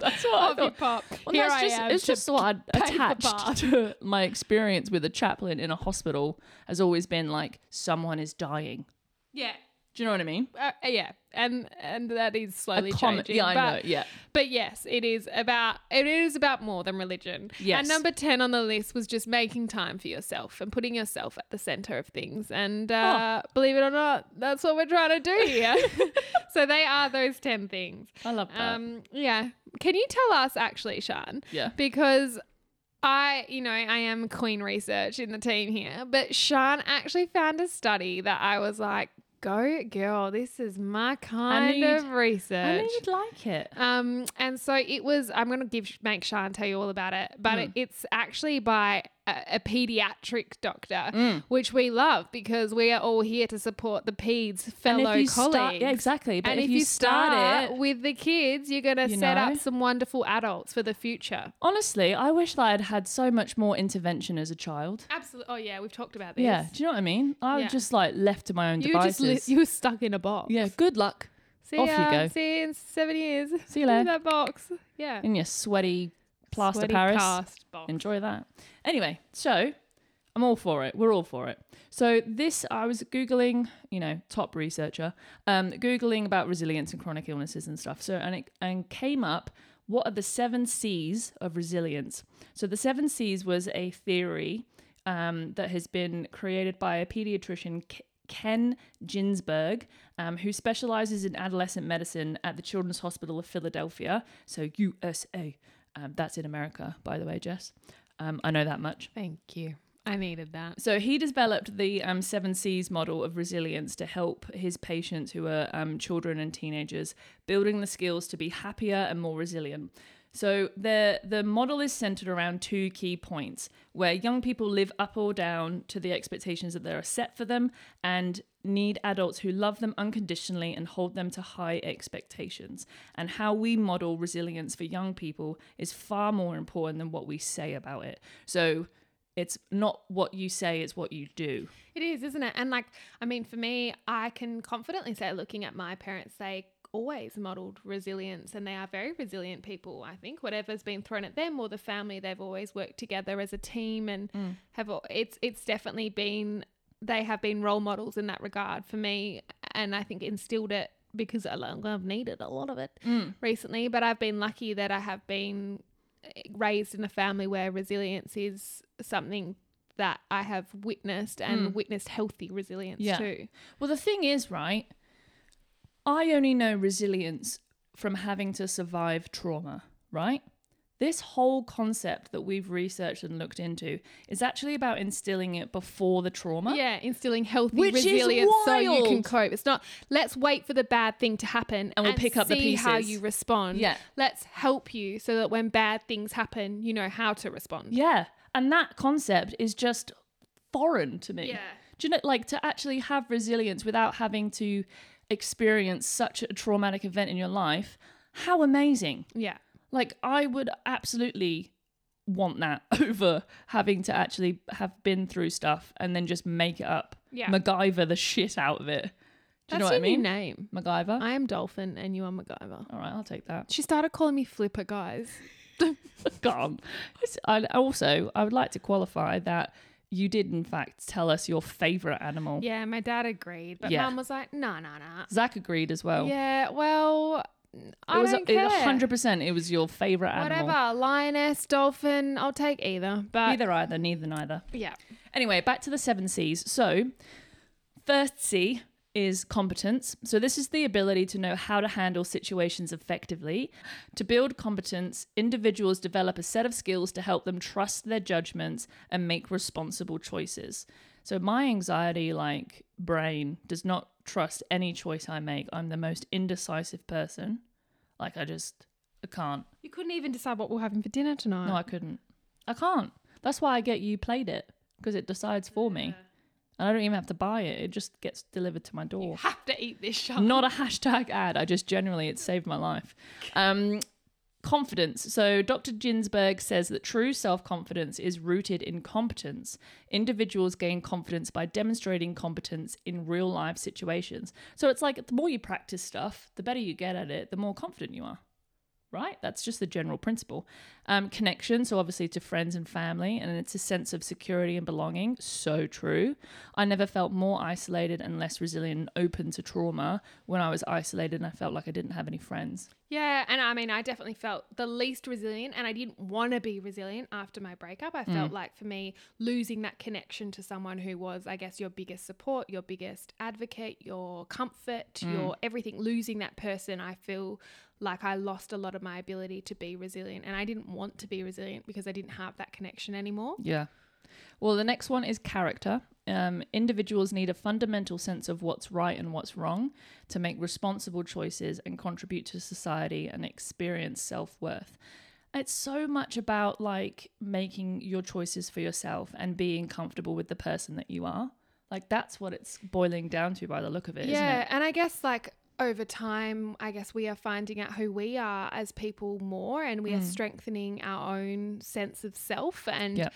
Speaker 1: That's what I thought.
Speaker 2: pop.
Speaker 1: Well,
Speaker 2: Here
Speaker 1: that's
Speaker 2: I
Speaker 1: just,
Speaker 2: am.
Speaker 1: it's just what I'd attached to my experience with a chaplain in a hospital has always been like someone is dying.
Speaker 2: Yeah.
Speaker 1: Do you know what I mean?
Speaker 2: Uh, yeah, and and that is slowly
Speaker 1: common-
Speaker 2: changing.
Speaker 1: yeah, I
Speaker 2: but,
Speaker 1: know. Yeah.
Speaker 2: But yes, it is about it is about more than religion.
Speaker 1: Yes.
Speaker 2: And number ten on the list was just making time for yourself and putting yourself at the center of things. And uh, believe it or not, that's what we're trying to do here. so they are those ten things.
Speaker 1: I love that.
Speaker 2: Um, yeah. Can you tell us actually, Sian?
Speaker 1: yeah.
Speaker 2: Because I, you know, I am Queen Research in the team here, but Sian actually found a study that I was like, go girl, this is my kind of
Speaker 1: I
Speaker 2: research.
Speaker 1: know you'd like it.
Speaker 2: Um, and so it was. I'm gonna give make Sian tell you all about it, but
Speaker 1: Hmm.
Speaker 2: it, it's actually by a, a pediatric doctor,
Speaker 1: Mm.
Speaker 2: which we love because we are all here to support the peds fellow colleagues.
Speaker 1: start, yeah, exactly. But
Speaker 2: and
Speaker 1: if,
Speaker 2: if,
Speaker 1: you,
Speaker 2: you
Speaker 1: start,
Speaker 2: start
Speaker 1: it,
Speaker 2: with the kids, you're gonna
Speaker 1: You
Speaker 2: set
Speaker 1: know?
Speaker 2: up some wonderful adults for the future.
Speaker 1: honestly, I wish that I'd had so much more intervention as a child.
Speaker 2: Absolutely. Oh yeah, we've talked about this.
Speaker 1: Yeah, do you know what I mean? I was
Speaker 2: Yeah.
Speaker 1: just like left to my own
Speaker 2: You were just
Speaker 1: devices.
Speaker 2: li- you were stuck in a box.
Speaker 1: yeah, good luck
Speaker 2: See
Speaker 1: Off you go.
Speaker 2: See you in seven years.
Speaker 1: See you later.
Speaker 2: In that box. Yeah.
Speaker 1: in your sweaty plaster
Speaker 2: Sweaty
Speaker 1: Paris.
Speaker 2: cast box.
Speaker 1: Enjoy that. Anyway, so I'm all for it. We're all for it. So this, I was googling, you know, top researcher, um, googling about resilience and chronic illnesses and stuff. So and it and came up. What are the seven C's of resilience? So the seven C's was a theory um, that has been created by a pediatrician. K- Ken Ginsburg, um, who specializes in adolescent medicine at the Children's Hospital of Philadelphia, so USA. Um, that's in America, by the way, Jess. Um, I know that much.
Speaker 2: Thank you. I needed that.
Speaker 1: So he developed the um, seven C's model of resilience to help his patients who are um, children and teenagers, building the skills to be happier and more resilient. So the the model is centered around two key points where young people live up or down to the expectations that there are set for them and need adults who love them unconditionally and hold them to high expectations. And how we model resilience for young people is far more important than what we say about it. So it's not what you say, it's what you do.
Speaker 2: It is, isn't it? And like, I mean, for me, I can confidently say, looking at my parents, they always modeled resilience and they are very resilient people. I think whatever's been thrown at them or the family, they've always worked together as a team and mm. have, al- it's, it's definitely been, they have been role models in that regard for me. And I think instilled it because I've needed a lot of it recently, but I've been lucky that I have been eh, raised in a family where resilience is something that I have witnessed and witnessed healthy resilience
Speaker 1: Yeah.
Speaker 2: too.
Speaker 1: Well, the thing is, right? I only know resilience from having to survive trauma, right? This whole concept that we've researched and looked into is actually about instilling it before the trauma.
Speaker 2: Yeah, instilling healthy
Speaker 1: Which
Speaker 2: resilience so you can cope. It's not let's wait for the bad thing to happen
Speaker 1: And we'll pick up the pieces.
Speaker 2: see how you respond.
Speaker 1: Yeah.
Speaker 2: let's help you so that when bad things happen, you know how to respond.
Speaker 1: Yeah. And that concept is just foreign to me.
Speaker 2: Yeah.
Speaker 1: Do you know, like to actually have resilience without having to experience such a traumatic event in your life? How amazing.
Speaker 2: Yeah.
Speaker 1: Like, I would absolutely want that over having to actually have been through stuff and then just make it up.
Speaker 2: Yeah.
Speaker 1: MacGyver the shit out of it. Do you
Speaker 2: That's
Speaker 1: know what I
Speaker 2: your new
Speaker 1: mean?
Speaker 2: name.
Speaker 1: MacGyver.
Speaker 2: I am Dolphin and you are MacGyver.
Speaker 1: All right, I'll take that.
Speaker 2: She started calling me Flipper, guys.
Speaker 1: Go on. It's- I, also, I would like to qualify that you did, in fact, tell us your favorite animal.
Speaker 2: Yeah, my dad agreed, but
Speaker 1: Yeah.
Speaker 2: mum was like, no, no, no.
Speaker 1: Zach agreed as well.
Speaker 2: Yeah, well, I
Speaker 1: it was
Speaker 2: don't care.
Speaker 1: 100% it was your favorite animal.
Speaker 2: Whatever, lioness, dolphin, I'll take either. But
Speaker 1: Neither either, neither neither.
Speaker 2: yeah,
Speaker 1: Anyway, back to the seven C's. So, first C is competence. So, this is the ability to know how to handle situations effectively. To build competence, individuals develop a set of skills to help them trust their judgments and make responsible choices. So, my anxiety, like brain, does not trust any choice I make. I'm the most indecisive person. Like, I just, I can't.
Speaker 2: you couldn't even decide what we're having for dinner tonight.
Speaker 1: No, I couldn't. I can't. That's why I get you played it because it decides for me. And I don't even have to buy it. It just gets delivered to my door.
Speaker 2: You have to eat this shot.
Speaker 1: Not a hashtag ad. I just generally, it saved my life. Um, confidence. So Dr. Ginsburg says that true self confidence is rooted in competence. Individuals gain confidence by demonstrating competence in real life situations. So it's like the more you practice stuff, the better you get at it, the more confident you are. Right? That's just the general principle. Um, connection, so obviously to friends and family, and it's a sense of security and belonging. So true. I never felt more isolated and less resilient and open to trauma when I was isolated and I felt like I didn't have any friends.
Speaker 2: Yeah, and I mean, I definitely felt the least resilient, and I didn't want to be resilient after my breakup. I felt like for me, losing that connection to someone who was, I guess, your biggest support, your biggest advocate, your comfort, your everything, losing that person, I feel like I lost a lot of my ability to be resilient, and I didn't want to be resilient because I didn't have that connection anymore.
Speaker 1: Yeah. Well, the next one is character. Um, individuals need a fundamental sense of what's right and what's wrong to make responsible choices and contribute to society and experience self worth. It's so much about like making your choices for yourself and being comfortable with the person that you are. Like that's what it's boiling down to by the look of it,
Speaker 2: yeah,
Speaker 1: it?
Speaker 2: and I guess like over time, I guess we are finding out who we are as people more, and we are mm. strengthening our own sense of self. And
Speaker 1: Yep.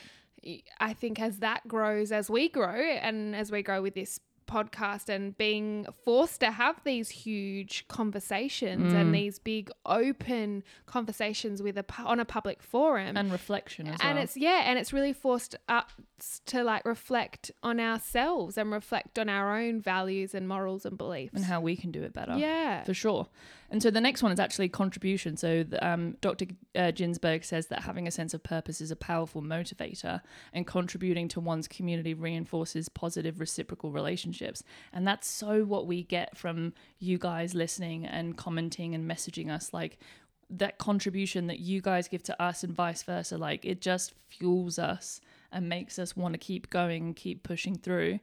Speaker 2: I think as that grows, as we grow, and as we grow with this podcast and being forced to have these huge conversations
Speaker 1: Mm.
Speaker 2: and these big open conversations with a on a public forum
Speaker 1: And reflection as
Speaker 2: and
Speaker 1: well.
Speaker 2: it's yeah and it's really forced us to like reflect on ourselves and reflect on our own values and morals and beliefs
Speaker 1: and how we can do it better.
Speaker 2: yeah
Speaker 1: For sure. And so the next one is actually contribution. So um, Dr. Uh, Ginsburg says that having a sense of purpose is a powerful motivator, and contributing to one's community reinforces positive reciprocal relationships. And that's so what we get from you guys listening and commenting and messaging us. Like that contribution that you guys give to us and vice versa, like it just fuels us and makes us want to keep going keep pushing through.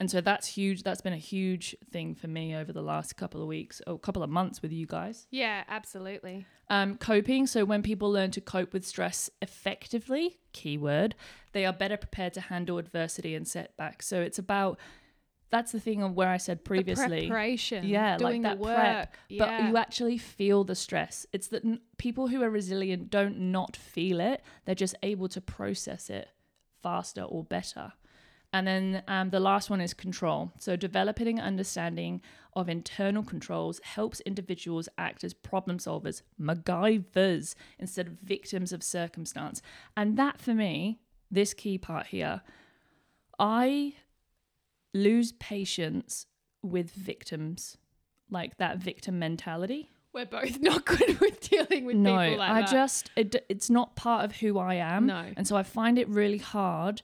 Speaker 1: And so that's huge. That's been a huge thing for me over the last couple of weeks or couple of months with you guys.
Speaker 2: yeah absolutely
Speaker 1: Um, coping. So when people learn to cope with stress effectively, keyword, they are better prepared to handle adversity and setbacks. So it's about that's the thing of where I said previously.
Speaker 2: the preparation
Speaker 1: Yeah,
Speaker 2: doing
Speaker 1: like that
Speaker 2: the work
Speaker 1: prep.
Speaker 2: yeah.
Speaker 1: But you actually feel the stress. It's that n- people who are resilient don't not feel it. They're just able to process it faster or better. And then um, the last one is control. So developing an understanding of internal controls helps individuals act as problem solvers, MacGyvers, instead of victims of circumstance. And that for me, this key part here, I lose patience with victims, like that victim mentality.
Speaker 2: we're both not good with dealing with
Speaker 1: no,
Speaker 2: people like
Speaker 1: I
Speaker 2: that.
Speaker 1: I just it, it's not part of who I am.
Speaker 2: No.
Speaker 1: and so I find it really hard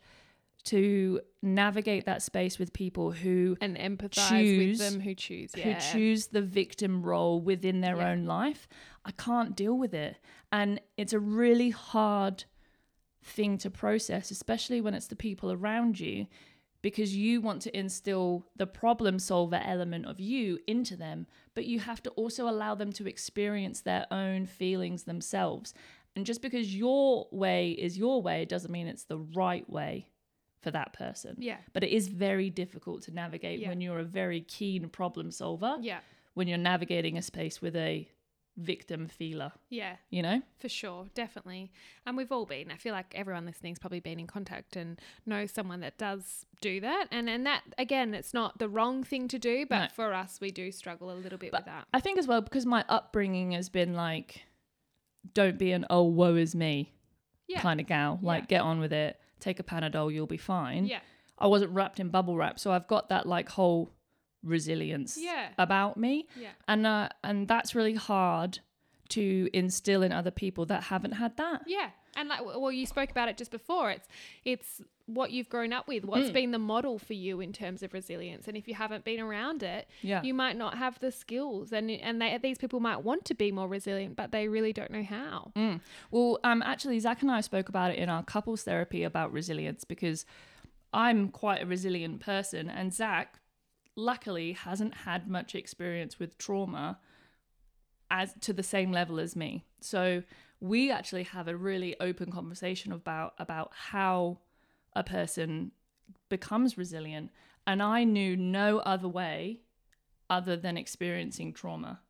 Speaker 1: to navigate that space with people who
Speaker 2: and empathize
Speaker 1: choose-
Speaker 2: with them who choose yeah
Speaker 1: who choose the victim role within their
Speaker 2: Yeah.
Speaker 1: own life. I can't deal with it, and it's a really hard thing to process, especially when it's the people around you. Because you want to instill the problem solver element of you into them, but you have to also allow them to experience their own feelings themselves. And just because your way is your way doesn't mean it's the right way for that person.
Speaker 2: yeah
Speaker 1: But it is very difficult to navigate
Speaker 2: Yeah.
Speaker 1: when you're a very keen problem solver,
Speaker 2: yeah
Speaker 1: when you're navigating a space with a victim feeler,
Speaker 2: yeah
Speaker 1: you know?
Speaker 2: For sure, definitely. And we've all been. I feel like everyone listening's probably been in contact and knows someone that does do that. And and that again, it's not the wrong thing to do, but
Speaker 1: No.
Speaker 2: for us we do struggle a little bit
Speaker 1: But
Speaker 2: with that.
Speaker 1: I think as well, because my upbringing has been like, don't be an oh, woe is me
Speaker 2: Yeah.
Speaker 1: kind of gal. Like,
Speaker 2: Yeah.
Speaker 1: get on with it, take a Panadol, you'll be fine.
Speaker 2: Yeah.
Speaker 1: I wasn't wrapped in bubble wrap. So I've got that like whole resilience
Speaker 2: Yeah.
Speaker 1: about me.
Speaker 2: Yeah.
Speaker 1: And, uh, and that's really hard to instill in other people that haven't had that.
Speaker 2: Yeah. And like well you spoke about it just before. It's it's what you've grown up with, what's been the model for you in terms of resilience. And if you haven't been around it,
Speaker 1: Yeah.
Speaker 2: you might not have the skills and and they, these people might want to be more resilient, but they really don't know how.
Speaker 1: Mm. Well, um, actually, Zach and I spoke about it in our couples therapy about resilience because I'm quite a resilient person, and Zach, luckily, hasn't had much experience with trauma as to the same level as me. So we actually have a really open conversation about about how a person becomes resilient, and I knew no other way other than experiencing trauma.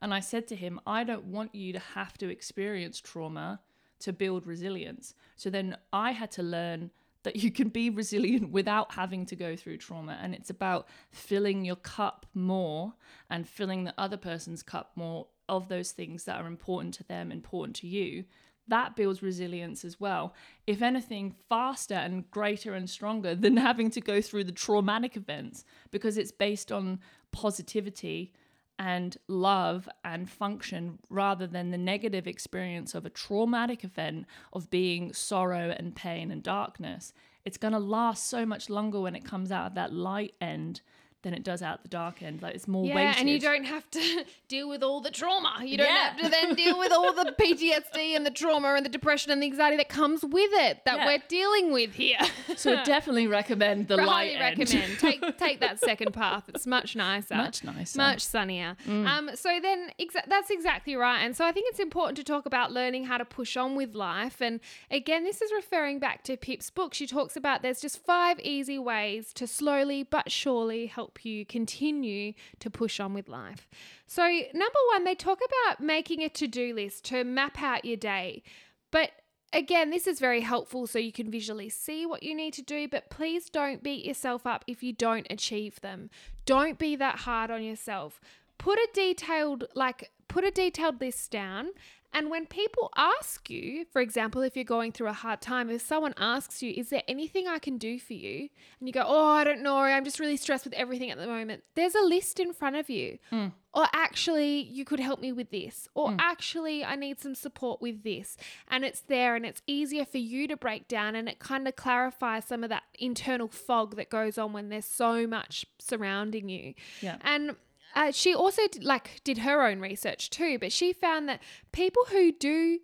Speaker 1: And I said to him, I don't want you to have to experience trauma to build resilience. So then I had to learn that you can be resilient without having to go through trauma. And it's about filling your cup more and filling the other person's cup more of those things that are important to them, important to you, that builds resilience as well. If anything, faster and greater and stronger than having to go through the traumatic events because it's based on positivity and love and function rather than the negative experience of a traumatic event of being sorrow and pain and darkness. It's going to last so much longer when it comes out of that light end than it does out the dark end. Like it's more
Speaker 2: Yeah,
Speaker 1: weighted.
Speaker 2: and you don't have to deal with all the trauma. You don't
Speaker 1: Yeah.
Speaker 2: have to then deal with all the PTSD and the trauma and the depression and the anxiety that comes with it that
Speaker 1: Yeah.
Speaker 2: we're dealing with here.
Speaker 1: So I definitely recommend the light
Speaker 2: highly
Speaker 1: end.
Speaker 2: recommend take take that second path. It's much nicer,
Speaker 1: Much nicer.
Speaker 2: much sunnier.
Speaker 1: Mm.
Speaker 2: Um, so then exa- that's exactly right. And so I think it's important to talk about learning how to push on with life. And again, this is referring back to Pip's book. She talks about there's just five easy ways to slowly but surely help you continue to push on with life. So number one, they talk about making a to-do list to map out your day. But again, this is very helpful so you can visually see what you need to do, but please don't beat yourself up if you don't achieve them. Don't be that hard on yourself. Put a detailed, like, put a detailed list down. And when people ask you, for example, if you're going through a hard time, if someone asks you, Is there anything I can do for you? And you go, Oh, I don't know. I'm just really stressed with everything at the moment. There's a list in front of you. Mm. Or actually, you could help me with this. Or mm. actually, I need some support with this. And it's there and it's easier for you to break down and it kind of clarifies some of that internal fog that goes on when there's so much surrounding you.
Speaker 1: Yeah.
Speaker 2: And uh, she also did, like did her own research too, but she found that people who do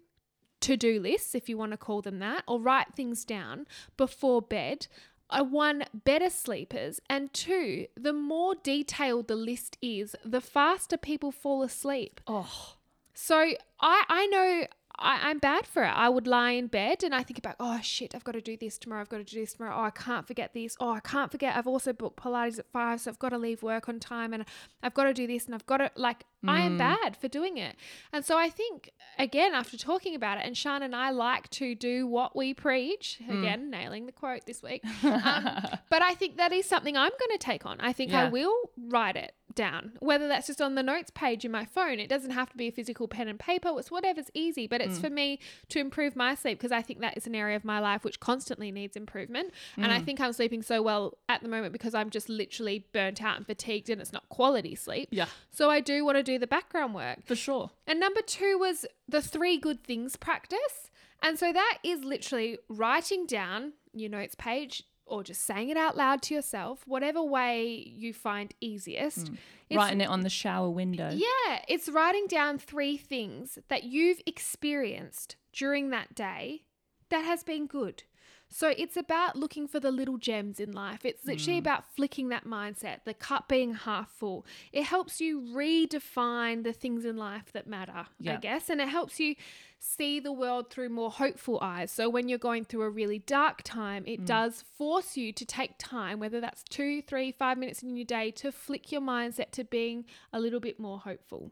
Speaker 2: to-do lists, if you want to call them that, or write things down before bed are one better sleepers and two the more detailed the list is the faster people fall asleep.
Speaker 1: Oh,
Speaker 2: so i i know I, I'm bad for it. I would lie in bed and I think about, oh shit, I've got to do this tomorrow. I've got to do this tomorrow. Oh, I can't forget this. Oh, I can't forget. I've also booked Pilates at five, so I've got to leave work on time and I've got to do this and I've got to, like, I am bad for doing it. And so I think, again, after talking about it, and Sian and I like to do what we preach, again, nailing the quote this week. Um, but I think that is something I'm going to take on. I think I will write it down, whether that's just on the notes page in my phone. It doesn't have to be a physical pen and paper. It's whatever's easy, but it's mm. for me to improve my sleep because I think that is an area of my life which constantly needs improvement. And I mm. think I'm sleeping so well at the moment because I'm just literally burnt out and fatigued and it's not quality sleep.
Speaker 1: yeah,
Speaker 2: So I do want to do the background work.
Speaker 1: for sure.
Speaker 2: And number two was the three good things practice. And so that is literally writing down your notes page or just saying it out loud to yourself, whatever way you find easiest. Mm. It's-
Speaker 1: Writing it on the shower window.
Speaker 2: Yeah, it's writing down three things that you've experienced during that day that has been good. So it's about looking for the little gems in life. It's literally mm. about flicking that mindset, the cup being half full. It helps you redefine the things in life that matter, I guess, and it helps you see the world through more hopeful eyes. So when you're going through a really dark time, it does force you to take time, whether that's two, three, five minutes in your day, to flick your mindset to being a little bit more hopeful.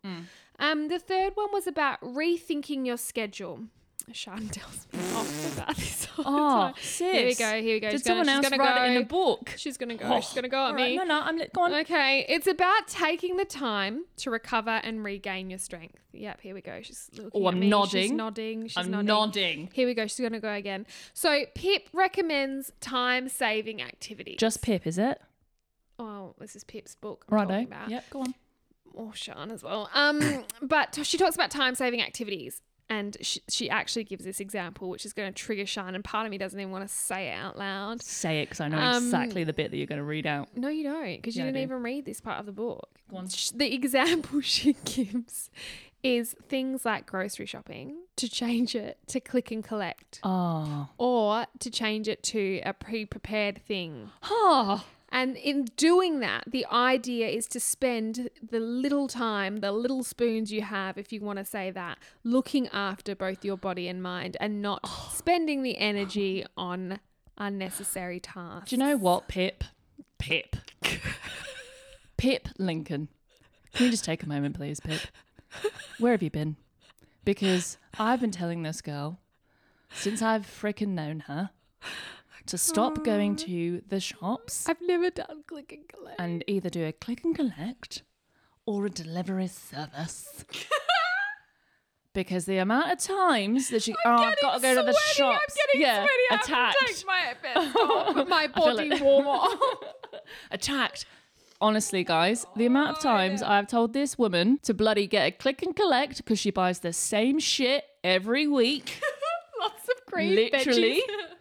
Speaker 2: Um, the third one was about rethinking your schedule. Sian tells me off about this all the
Speaker 1: Oh,
Speaker 2: time.
Speaker 1: sis.
Speaker 2: Here we go. Here we go.
Speaker 1: Did
Speaker 2: she's gonna,
Speaker 1: else write
Speaker 2: go.
Speaker 1: it in a book?
Speaker 2: She's gonna go.
Speaker 1: Oh,
Speaker 2: she's gonna go at
Speaker 1: all right,
Speaker 2: me.
Speaker 1: No, no, I'm go on.
Speaker 2: Okay, it's about taking the time to recover and regain your strength. Yep, here we go. She's looking
Speaker 1: Oh,
Speaker 2: at
Speaker 1: I'm
Speaker 2: me. She's
Speaker 1: nodding.
Speaker 2: nodding. She's
Speaker 1: I'm
Speaker 2: nodding.
Speaker 1: nodding.
Speaker 2: Here we go. She's gonna go again. So Pip recommends time-saving activities.
Speaker 1: Just Pip, is it?
Speaker 2: oh, this is Pip's book. I'm
Speaker 1: Righto. Yep, go on.
Speaker 2: or Sian as well. Um, but she talks about time saving activities. And she, she actually gives this example, which is going to trigger Sian. And part of me doesn't even want to say it out loud.
Speaker 1: Say it because I know
Speaker 2: Um,
Speaker 1: exactly the bit that you're going to read out.
Speaker 2: No, you don't, because you
Speaker 1: Yeah,
Speaker 2: didn't even read this part of the book. The example she gives is things like grocery shopping to change it to click and collect,
Speaker 1: Oh.
Speaker 2: or to change it to a pre prepared thing.
Speaker 1: Oh.
Speaker 2: And in doing that, the idea is to spend the little time, the little spoons you have, if you want to say that, looking after both your body and mind and not spending the energy on unnecessary tasks.
Speaker 1: Do you know what, Pip? Pip. Pip Lincoln. Can you just take a moment, please, Pip? Where have you been? Because I've been telling this girl since I've frickin' known her to stop going to the shops
Speaker 2: I've never done click and collect.
Speaker 1: and either do a click and collect or a delivery service. because the amount of times that she, oh, I've got to go to the
Speaker 2: sweaty,
Speaker 1: shops.
Speaker 2: I'm getting
Speaker 1: yeah,
Speaker 2: sweaty.
Speaker 1: Attacked.
Speaker 2: my off, my body warmer.
Speaker 1: attacked. Honestly, guys, the oh, amount of times I've told this woman to bloody get a click and collect because she buys the same shit every week,
Speaker 2: Lots of green
Speaker 1: literally
Speaker 2: veggies.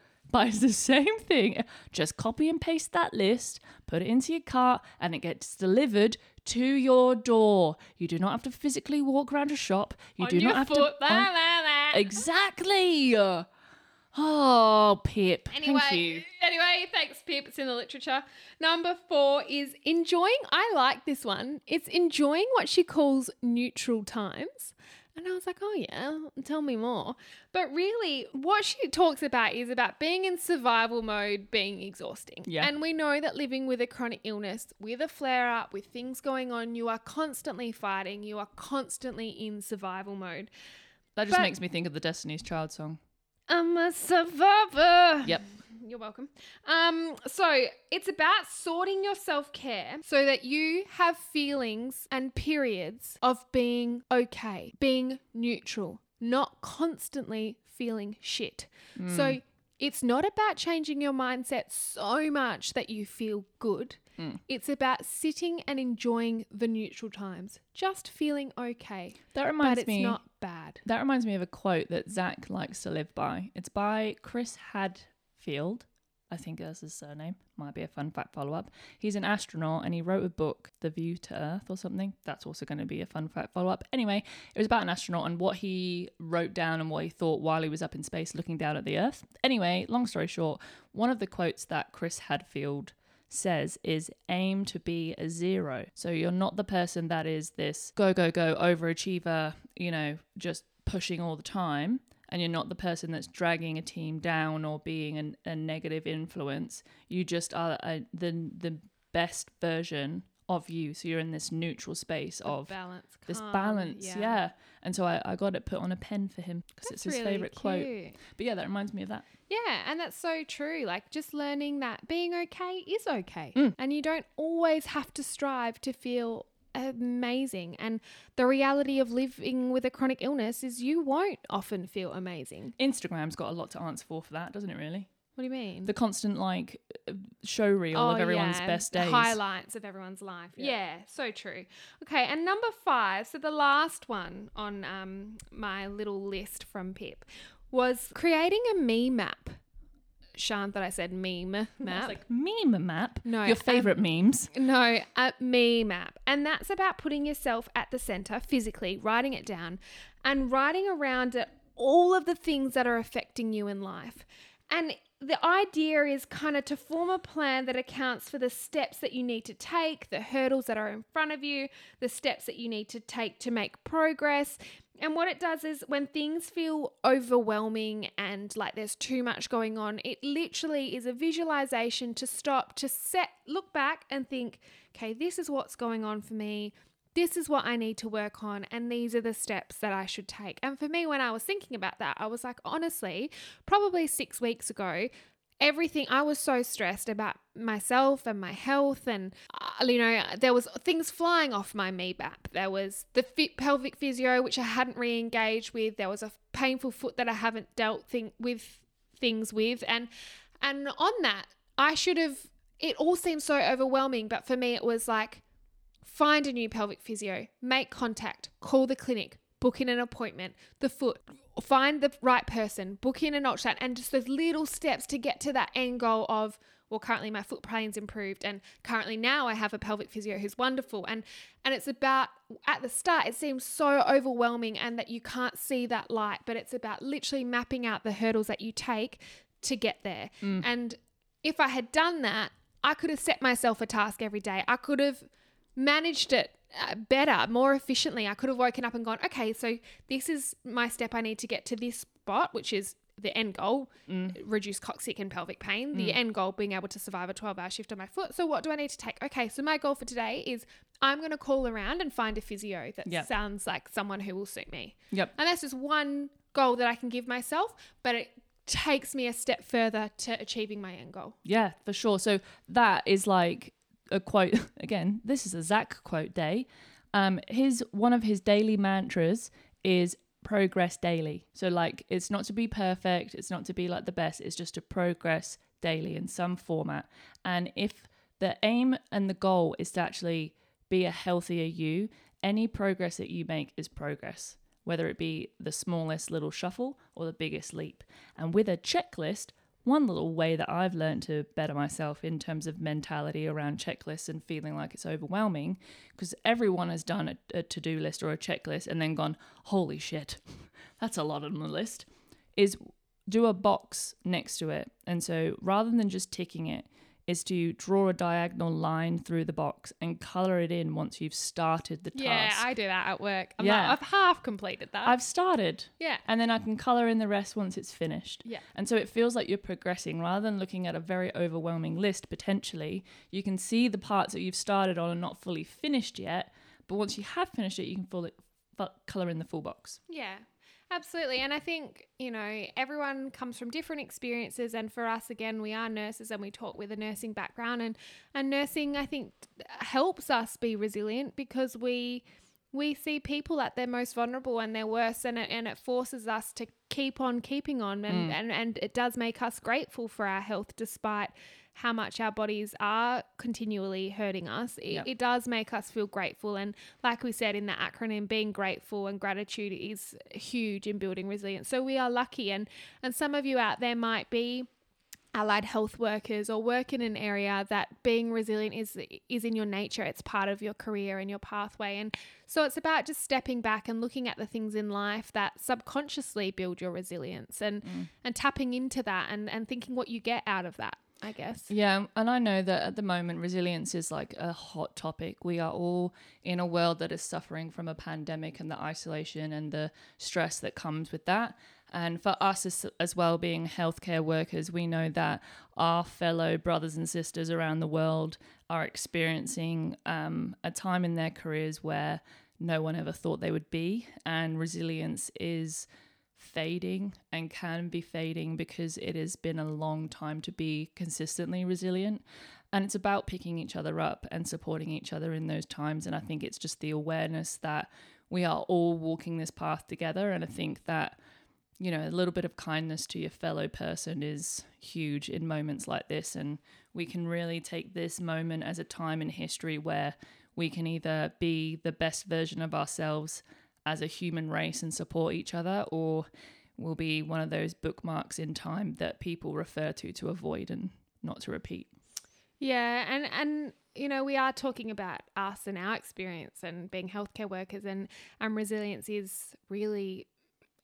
Speaker 1: The same thing. Just copy and paste that list, put it into your cart, and it gets delivered to your door. You do not have to physically walk around a shop. You
Speaker 2: On
Speaker 1: do not have
Speaker 2: foot.
Speaker 1: to.
Speaker 2: Blah,
Speaker 1: on-
Speaker 2: blah, blah.
Speaker 1: Exactly. Oh, Pip.
Speaker 2: Anyway,
Speaker 1: Thank you.
Speaker 2: anyway, thanks, Pip. It's in the literature. Number four is enjoying. I like this one. It's enjoying what she calls neutral times. And I was like, oh, yeah, tell me more. But really, what she talks about is about being in survival mode, being exhausting.
Speaker 1: Yeah.
Speaker 2: And we know that living with a chronic illness, with a flare up, with things going on, you are constantly fighting, you are constantly in survival mode.
Speaker 1: That just
Speaker 2: but-
Speaker 1: makes me think of the Destiny's Child song.
Speaker 2: I'm a survivor.
Speaker 1: Yep.
Speaker 2: You're welcome. Um, so it's about sorting your self care so that you have feelings and periods of being okay, being neutral, not constantly feeling shit. So it's not about changing your mindset so much that you feel good. Mm. It's about sitting and enjoying the neutral times, just feeling okay.
Speaker 1: That reminds
Speaker 2: it's
Speaker 1: me.
Speaker 2: not bad.
Speaker 1: That reminds me of a quote that Zach likes to live by. It's by Chris Hadfield. I think that's his surname. Might be a fun fact follow up. He's an astronaut and he wrote a book, The View to Earth or something. That's also going to be a fun fact follow up. Anyway, it was about an astronaut and what he wrote down and what he thought while he was up in space looking down at the Earth. Anyway, long story short, one of the quotes that Chris Hadfield says is aim to be a zero. So you're not the person that is this go, go, go overachiever, you know, just pushing all the time. And you're not the person that's dragging a team down or being an, a negative influence. You just are a, the the best version of you. So you're in this neutral space of
Speaker 2: balance.
Speaker 1: this balance. Yeah. And so I, I got it put on a pen for him because it's his
Speaker 2: really
Speaker 1: favorite quote. But yeah, that reminds me of that.
Speaker 2: Yeah, and that's so true. Like just learning that being okay is okay.
Speaker 1: Mm.
Speaker 2: And you don't always have to strive to feel amazing. And the reality of living with a chronic illness is you won't often feel amazing.
Speaker 1: Instagram's got a lot to answer for for that, doesn't it? Really,
Speaker 2: What do you mean?
Speaker 1: the constant like uh, show reel of everyone's
Speaker 2: Oh, yeah,
Speaker 1: best days.
Speaker 2: Highlights of everyone's life.
Speaker 1: Yeah.
Speaker 2: Yeah. so true. Okay, and number five, so the last one on um, my little list from Pip was creating a me map. Sian that I said meme
Speaker 1: It's
Speaker 2: map.
Speaker 1: like meme map.
Speaker 2: No,
Speaker 1: your favorite memes.
Speaker 2: No, a meme map. And that's about putting yourself at the center physically, writing it down, and writing around it all of the things that are affecting you in life. And the idea is kind of to form a plan that accounts for the steps that you need to take, the hurdles that are in front of you, the steps that you need to take to make progress. And what it does is when things feel overwhelming and like there's too much going on, it literally is a visualization to stop, to set, look back and think, okay, this is what's going on for me. This is what I need to work on, and these are the steps that I should take. And for me, when I was thinking about that, I was like, honestly, probably six weeks ago, everything i was so stressed about myself and my health and uh, you know there was things flying off my me map there was the fit pelvic physio which i hadn't re-engaged with. There was a painful foot that i haven't dealt thing with things with. And and on that i should have it all seemed so overwhelming but for me it was like find a new pelvic physio make contact call the clinic book in an appointment the foot find the right person, book in an ultrasound, and just those little steps to get to that end goal of, well, currently my foot pain's improved, and currently now I have a pelvic physio who's wonderful. And and it's about at the start it seems so overwhelming and that you can't see that light, but it's about literally mapping out the hurdles that you take to get there. Mm. And if I had done that, I could have set myself a task every day. I could have managed it uh, better, more efficiently. I could have woken up and gone, okay, so this is my step I need to get to this spot, which is the end goal, mm. uh, reduce coccyx and pelvic pain. The mm. end goal being able to survive a 12 hour shift on my foot. So, what do I need to take? Okay, so my goal for today is I'm going to call around and find a physio that
Speaker 1: Yep.
Speaker 2: sounds like someone who will suit me.
Speaker 1: Yep.
Speaker 2: And that's just one goal that I can give myself, but it takes me a step further to achieving my end goal.
Speaker 1: Yeah, for sure. So that is like a quote again. This is a Zach quote day. Um, his one of his daily mantras is progress daily. So, like, it's not to be perfect, it's not to be like the best, it's just to progress daily in some format. And if the aim and the goal is to actually be a healthier you, any progress that you make is progress, whether it be the smallest little shuffle or the biggest leap. And with a checklist, one little way that I've learned to better myself in terms of mentality around checklists and feeling like it's overwhelming, because everyone has done a, a to do list or a checklist and then gone, holy shit, that's a lot on the list, is do a box next to it. And so rather than just ticking it, is to draw a diagonal line through the box and color it in once you've started the
Speaker 2: Yeah,
Speaker 1: task.
Speaker 2: Yeah, I do that at work. I'm
Speaker 1: Yeah.
Speaker 2: like, I've half completed that.
Speaker 1: I've started.
Speaker 2: yeah.
Speaker 1: And then I can color in the rest once it's finished.
Speaker 2: Yeah.
Speaker 1: And so it feels like you're progressing rather than looking at a very overwhelming list potentially. You can see the parts that you've started on and not fully finished yet. But once you have finished it, you can fully color in the full box.
Speaker 2: Yeah, absolutely. And I think, you know, everyone comes from different experiences. And for us, again, we are nurses and we talk with a nursing background. And, and nursing, I think, helps us be resilient because we. We see people at their most vulnerable and their worst, and it, and it forces us to keep on keeping on. And, mm. and, and it does make us grateful for our health despite how much our bodies are continually hurting us. It,
Speaker 1: Yep.
Speaker 2: it does make us feel grateful. And like we said in the acronym, being grateful and gratitude is huge in building resilience. So we are lucky. And, and some of you out there might be allied health workers or work in an area that being resilient is is in your nature it's part of your career and your pathway and so it's about just stepping back and looking at the things in life that subconsciously build your resilience and mm. and tapping into that and and thinking what you get out of that i guess
Speaker 1: Yeah, and I know that at the moment resilience is like a hot topic. We are all in a world that is suffering from a pandemic and the isolation and the stress that comes with that. And for us as, as well, being healthcare workers, we know that our fellow brothers and sisters around the world are experiencing um, a time in their careers where no one ever thought they would be. And resilience is fading and can be fading because it has been a long time to be consistently resilient. And it's about picking each other up and supporting each other in those times. And I think it's just the awareness that we are all walking this path together. And I think that, you know, a little bit of kindness to your fellow person is huge in moments like this. And we can really take this moment as a time in history where we can either be the best version of ourselves as a human race and support each other, or will be one of those bookmarks in time that people refer to to avoid and not to repeat.
Speaker 2: Yeah, and and you know we are talking about us and our experience and being healthcare workers and and resilience is really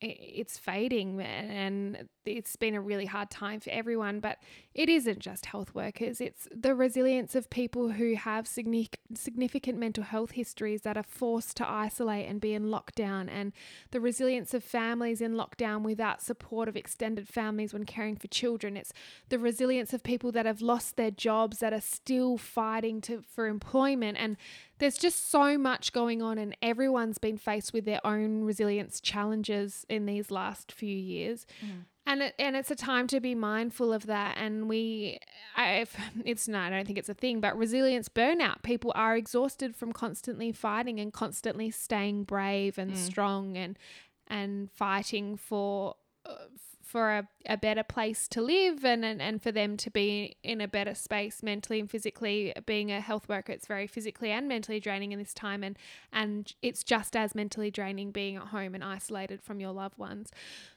Speaker 2: it's fading and it's been a really hard time for everyone but it isn't just health workers. It's the resilience of people who have significant mental health histories that are forced to isolate and be in lockdown and the resilience of families in lockdown without support of extended families when caring for children. It's the resilience of people that have lost their jobs that are still fighting to for employment and there's just so much going on and everyone's been faced with their own resilience challenges in these last few years. And it, and it's a time to be mindful of that. And we I, it's not I don't think it's a thing but resilience burnout people are exhausted from constantly fighting and constantly staying brave and strong and and fighting for uh, for a, a better place to live and, and and for them to be in a better space mentally and physically being a health worker it's very physically and mentally draining in this time and and it's just as mentally draining being at home and isolated from your loved ones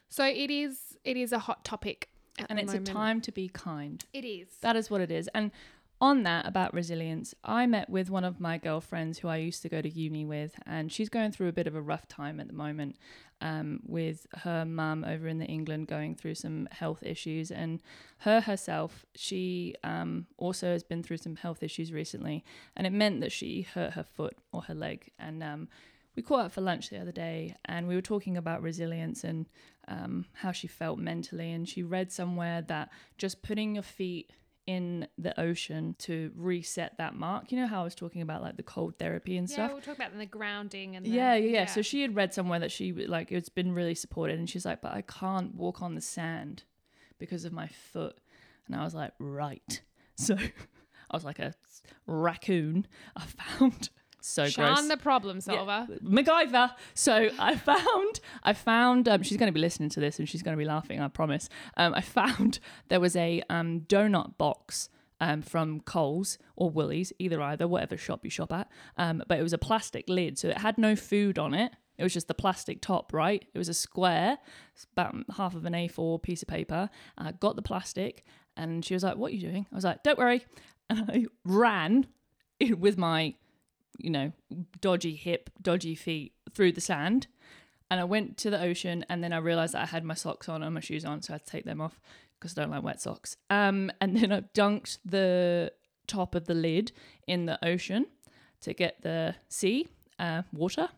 Speaker 2: so it is it is a hot topic at
Speaker 1: And it's
Speaker 2: moment.
Speaker 1: a time to be kind.
Speaker 2: it is
Speaker 1: That is what it is. And on that about resilience, I met with one of my girlfriends who I used to go to uni with, and she's going through a bit of a rough time at the moment um, with her mum over in the England going through some health issues. And her herself, she um, also has been through some health issues recently, and it meant that she hurt her foot or her leg. And um, we caught up for lunch the other day, and we were talking about resilience and um, how she felt mentally. And she read somewhere that just putting your feet in the ocean to reset that mark. You know how I was talking about like the cold therapy and
Speaker 2: yeah
Speaker 1: stuff?
Speaker 2: Yeah, we'll talk about the grounding and the-
Speaker 1: Yeah, yeah, yeah. So she had read somewhere that she like it's been really supported, and she's like, "But I can't walk on the sand because of my foot." And I was like, "Right." So I was like a raccoon. I found So
Speaker 2: Sian,
Speaker 1: gross.
Speaker 2: the problem
Speaker 1: Yeah,
Speaker 2: solver.
Speaker 1: MacGyver. So I found, I found, um, she's going to be listening to this and she's going to be laughing, I promise. Um, I found there was a um, donut box um, from Coles or Woolies, either either, whatever shop you shop at. Um, but it was a plastic lid, so it had no food on it. It was just the plastic top, right? It was a square, about half of an A4 piece of paper. I got the plastic, and she was like, "What are you doing?" I was like, "Don't worry," and I ran with my you know, dodgy hip, dodgy feet through the sand. And I went to the ocean and then I realized that I had my socks on and my shoes on, so I had to take them off because I don't like wet socks. Um, and then I dunked the top of the lid in the ocean to get the sea uh, water.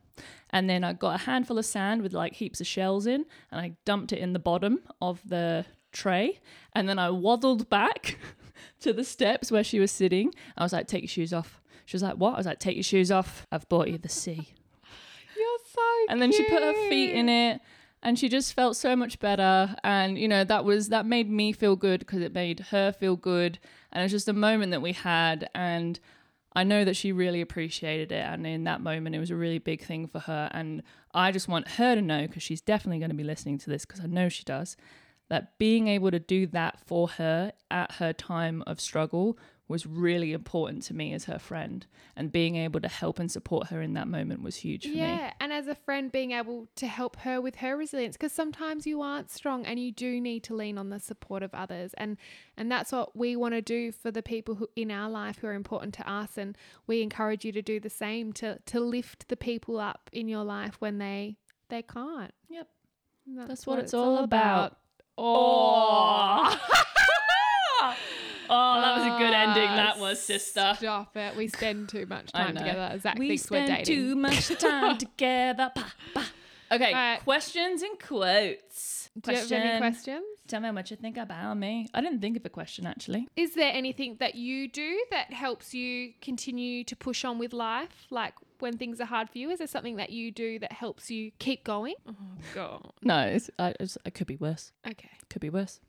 Speaker 1: And then I got a handful of sand with like heaps of shells in and I dumped it in the bottom of the tray. And then I waddled back to the steps where she was sitting. I was like, take your shoes off. She was like, what? I was like, take your shoes off. I've bought you the sea.
Speaker 2: You're so
Speaker 1: And then she put her feet in it and she just felt so much better. And, you know, that was, that made me feel good because it made her feel good. And it was just a moment that we had. And I know that she really appreciated it. And in that moment, it was a really big thing for her. And I just want her to know, because she's definitely going to be listening to this, because I know she does, that being able to do that for her at her time of struggle was really important to me as her friend. And being able to help and support her in that moment was huge for me.
Speaker 2: Yeah, and as a friend, being able to help her with her resilience, because sometimes you aren't strong and you do need to lean on the support of others, and and that's what we want to do for the people who in our life who are important to us, and we encourage you to do the same to to lift the people up in your life when they they can't.
Speaker 1: Yep.
Speaker 2: And
Speaker 1: That's what it's all about. Oh. oh, that was a good ah, ending. That was, sister.
Speaker 2: Stop it. We spend too much
Speaker 1: I
Speaker 2: time
Speaker 1: know.
Speaker 2: together. Zach
Speaker 1: we
Speaker 2: thinks we're
Speaker 1: spend
Speaker 2: dating.
Speaker 1: too much time together. Pa, pa. Okay,
Speaker 2: Alright.
Speaker 1: questions and quotes.
Speaker 2: Do you have any questions?
Speaker 1: Tell me what you think about me. I didn't think of a question actually.
Speaker 2: Is there anything that you do that helps you continue to push on with life? Like when things are hard for you, is there something that you do that helps you keep going? Oh, God.
Speaker 1: No, it's, I, it's, it could be worse.
Speaker 2: Okay.
Speaker 1: Could be worse.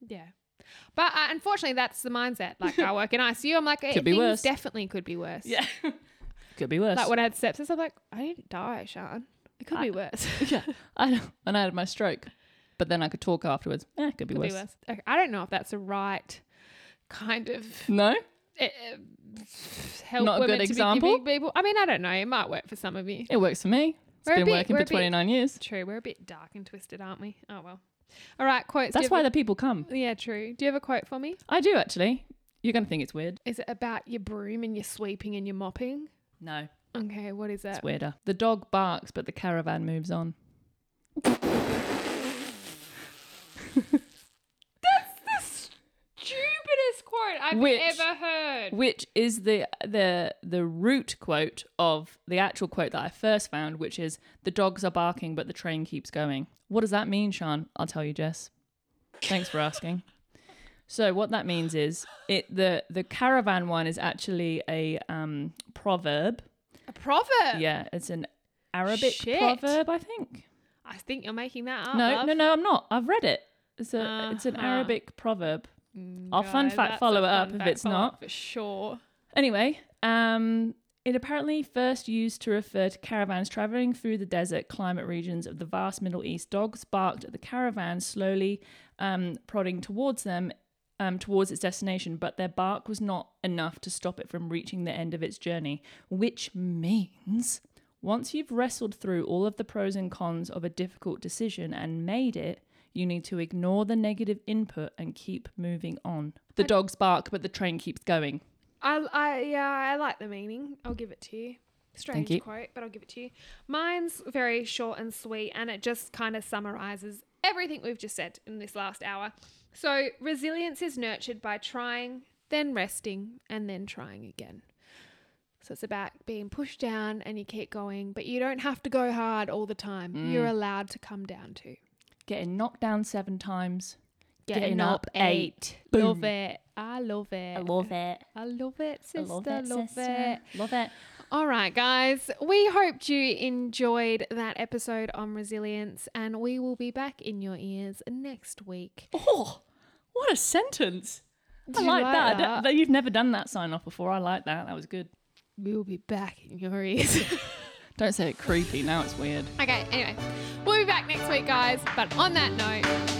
Speaker 2: Yeah. But uh, unfortunately, that's the mindset. Like I work in ICU, I'm like, eh,
Speaker 1: Could be
Speaker 2: things
Speaker 1: worse.
Speaker 2: definitely could be worse.
Speaker 1: Yeah. could be worse.
Speaker 2: Like when I had sepsis, I'm like, I didn't die, Sian. It could be worse.
Speaker 1: yeah. I know. And I had my stroke. But then I could talk afterwards. Eh, could be,
Speaker 2: could
Speaker 1: worse.
Speaker 2: be worse. Okay. I don't know if that's the right kind of
Speaker 1: No?
Speaker 2: uh, help
Speaker 1: Not a
Speaker 2: women
Speaker 1: good example?
Speaker 2: be people. I mean, I don't know. It might work for some of you.
Speaker 1: It works for me. It's
Speaker 2: We're
Speaker 1: been
Speaker 2: bit-
Speaker 1: working for
Speaker 2: a bit-
Speaker 1: 29 years.
Speaker 2: True. We're a bit dark and twisted, aren't we? Oh well. All right. Quotes.
Speaker 1: That's why
Speaker 2: have
Speaker 1: the people come.
Speaker 2: Yeah. True. Do you have a quote for me?
Speaker 1: I do actually. You're going to think it's weird.
Speaker 2: Is it about your broom and your sweeping and your mopping?
Speaker 1: No.
Speaker 2: Okay. What is that?
Speaker 1: It's weirder. The dog barks, but the caravan moves on.
Speaker 2: quote I've
Speaker 1: Which-
Speaker 2: ever heard.
Speaker 1: Which is the the the root quote of the actual quote that I first found, which is the dogs are barking, but the train keeps going. What does that mean, Sian? I'll tell you, Jess. Thanks for asking. So what that means is it the the caravan one is actually a um, proverb.
Speaker 2: A proverb.
Speaker 1: Yeah, it's an Arabic
Speaker 2: Shit.
Speaker 1: proverb, I think.
Speaker 2: I think you're making that up.
Speaker 1: no,
Speaker 2: love.
Speaker 1: no, no, I'm not. I've read it. It's a it's an
Speaker 2: Uh-huh.
Speaker 1: Arabic proverb. I'll fun fact follow it up if it's not.
Speaker 2: For sure.
Speaker 1: Anyway, um, it apparently first used to refer to caravans traveling through the desert climate regions of the vast Middle East. Dogs barked at the caravan, slowly um, prodding towards them, um, towards its destination, but their bark was not enough to stop it from reaching the end of its journey, which means once you've wrestled through all of the pros and cons of a difficult decision and made it, you need to ignore the negative input and keep moving on. The dogs bark, but the train keeps going.
Speaker 2: I, I, yeah, I like the meaning. I'll give it to you. Strange
Speaker 1: you.
Speaker 2: quote, but I'll give it to you. Mine's very short and sweet, and it just kind of summarizes everything we've just said in this last hour. So, resilience is nurtured by trying, then resting, and then trying again. So, it's about being pushed down and you keep going, but you don't have to go hard all the time. You're mm. allowed to come down to.
Speaker 1: Getting knocked down seven times.
Speaker 2: Getting, up, eight.
Speaker 1: Boom.
Speaker 2: Love it. I love it.
Speaker 1: I love it.
Speaker 2: I love it, sister.
Speaker 1: I love it,
Speaker 2: love
Speaker 1: sister.
Speaker 2: it.
Speaker 1: Love it.
Speaker 2: All right, guys. We hoped you enjoyed that episode on resilience, and we will be back in your ears next week.
Speaker 1: Oh, what a sentence. I like,
Speaker 2: like
Speaker 1: that.
Speaker 2: That?
Speaker 1: You've never done that sign off before. I like that. That was good.
Speaker 2: we'll be back in your ears.
Speaker 1: Don't say it creepy. Now it's weird.
Speaker 2: okay, anyway, we'll be back next week, guys. But on that note.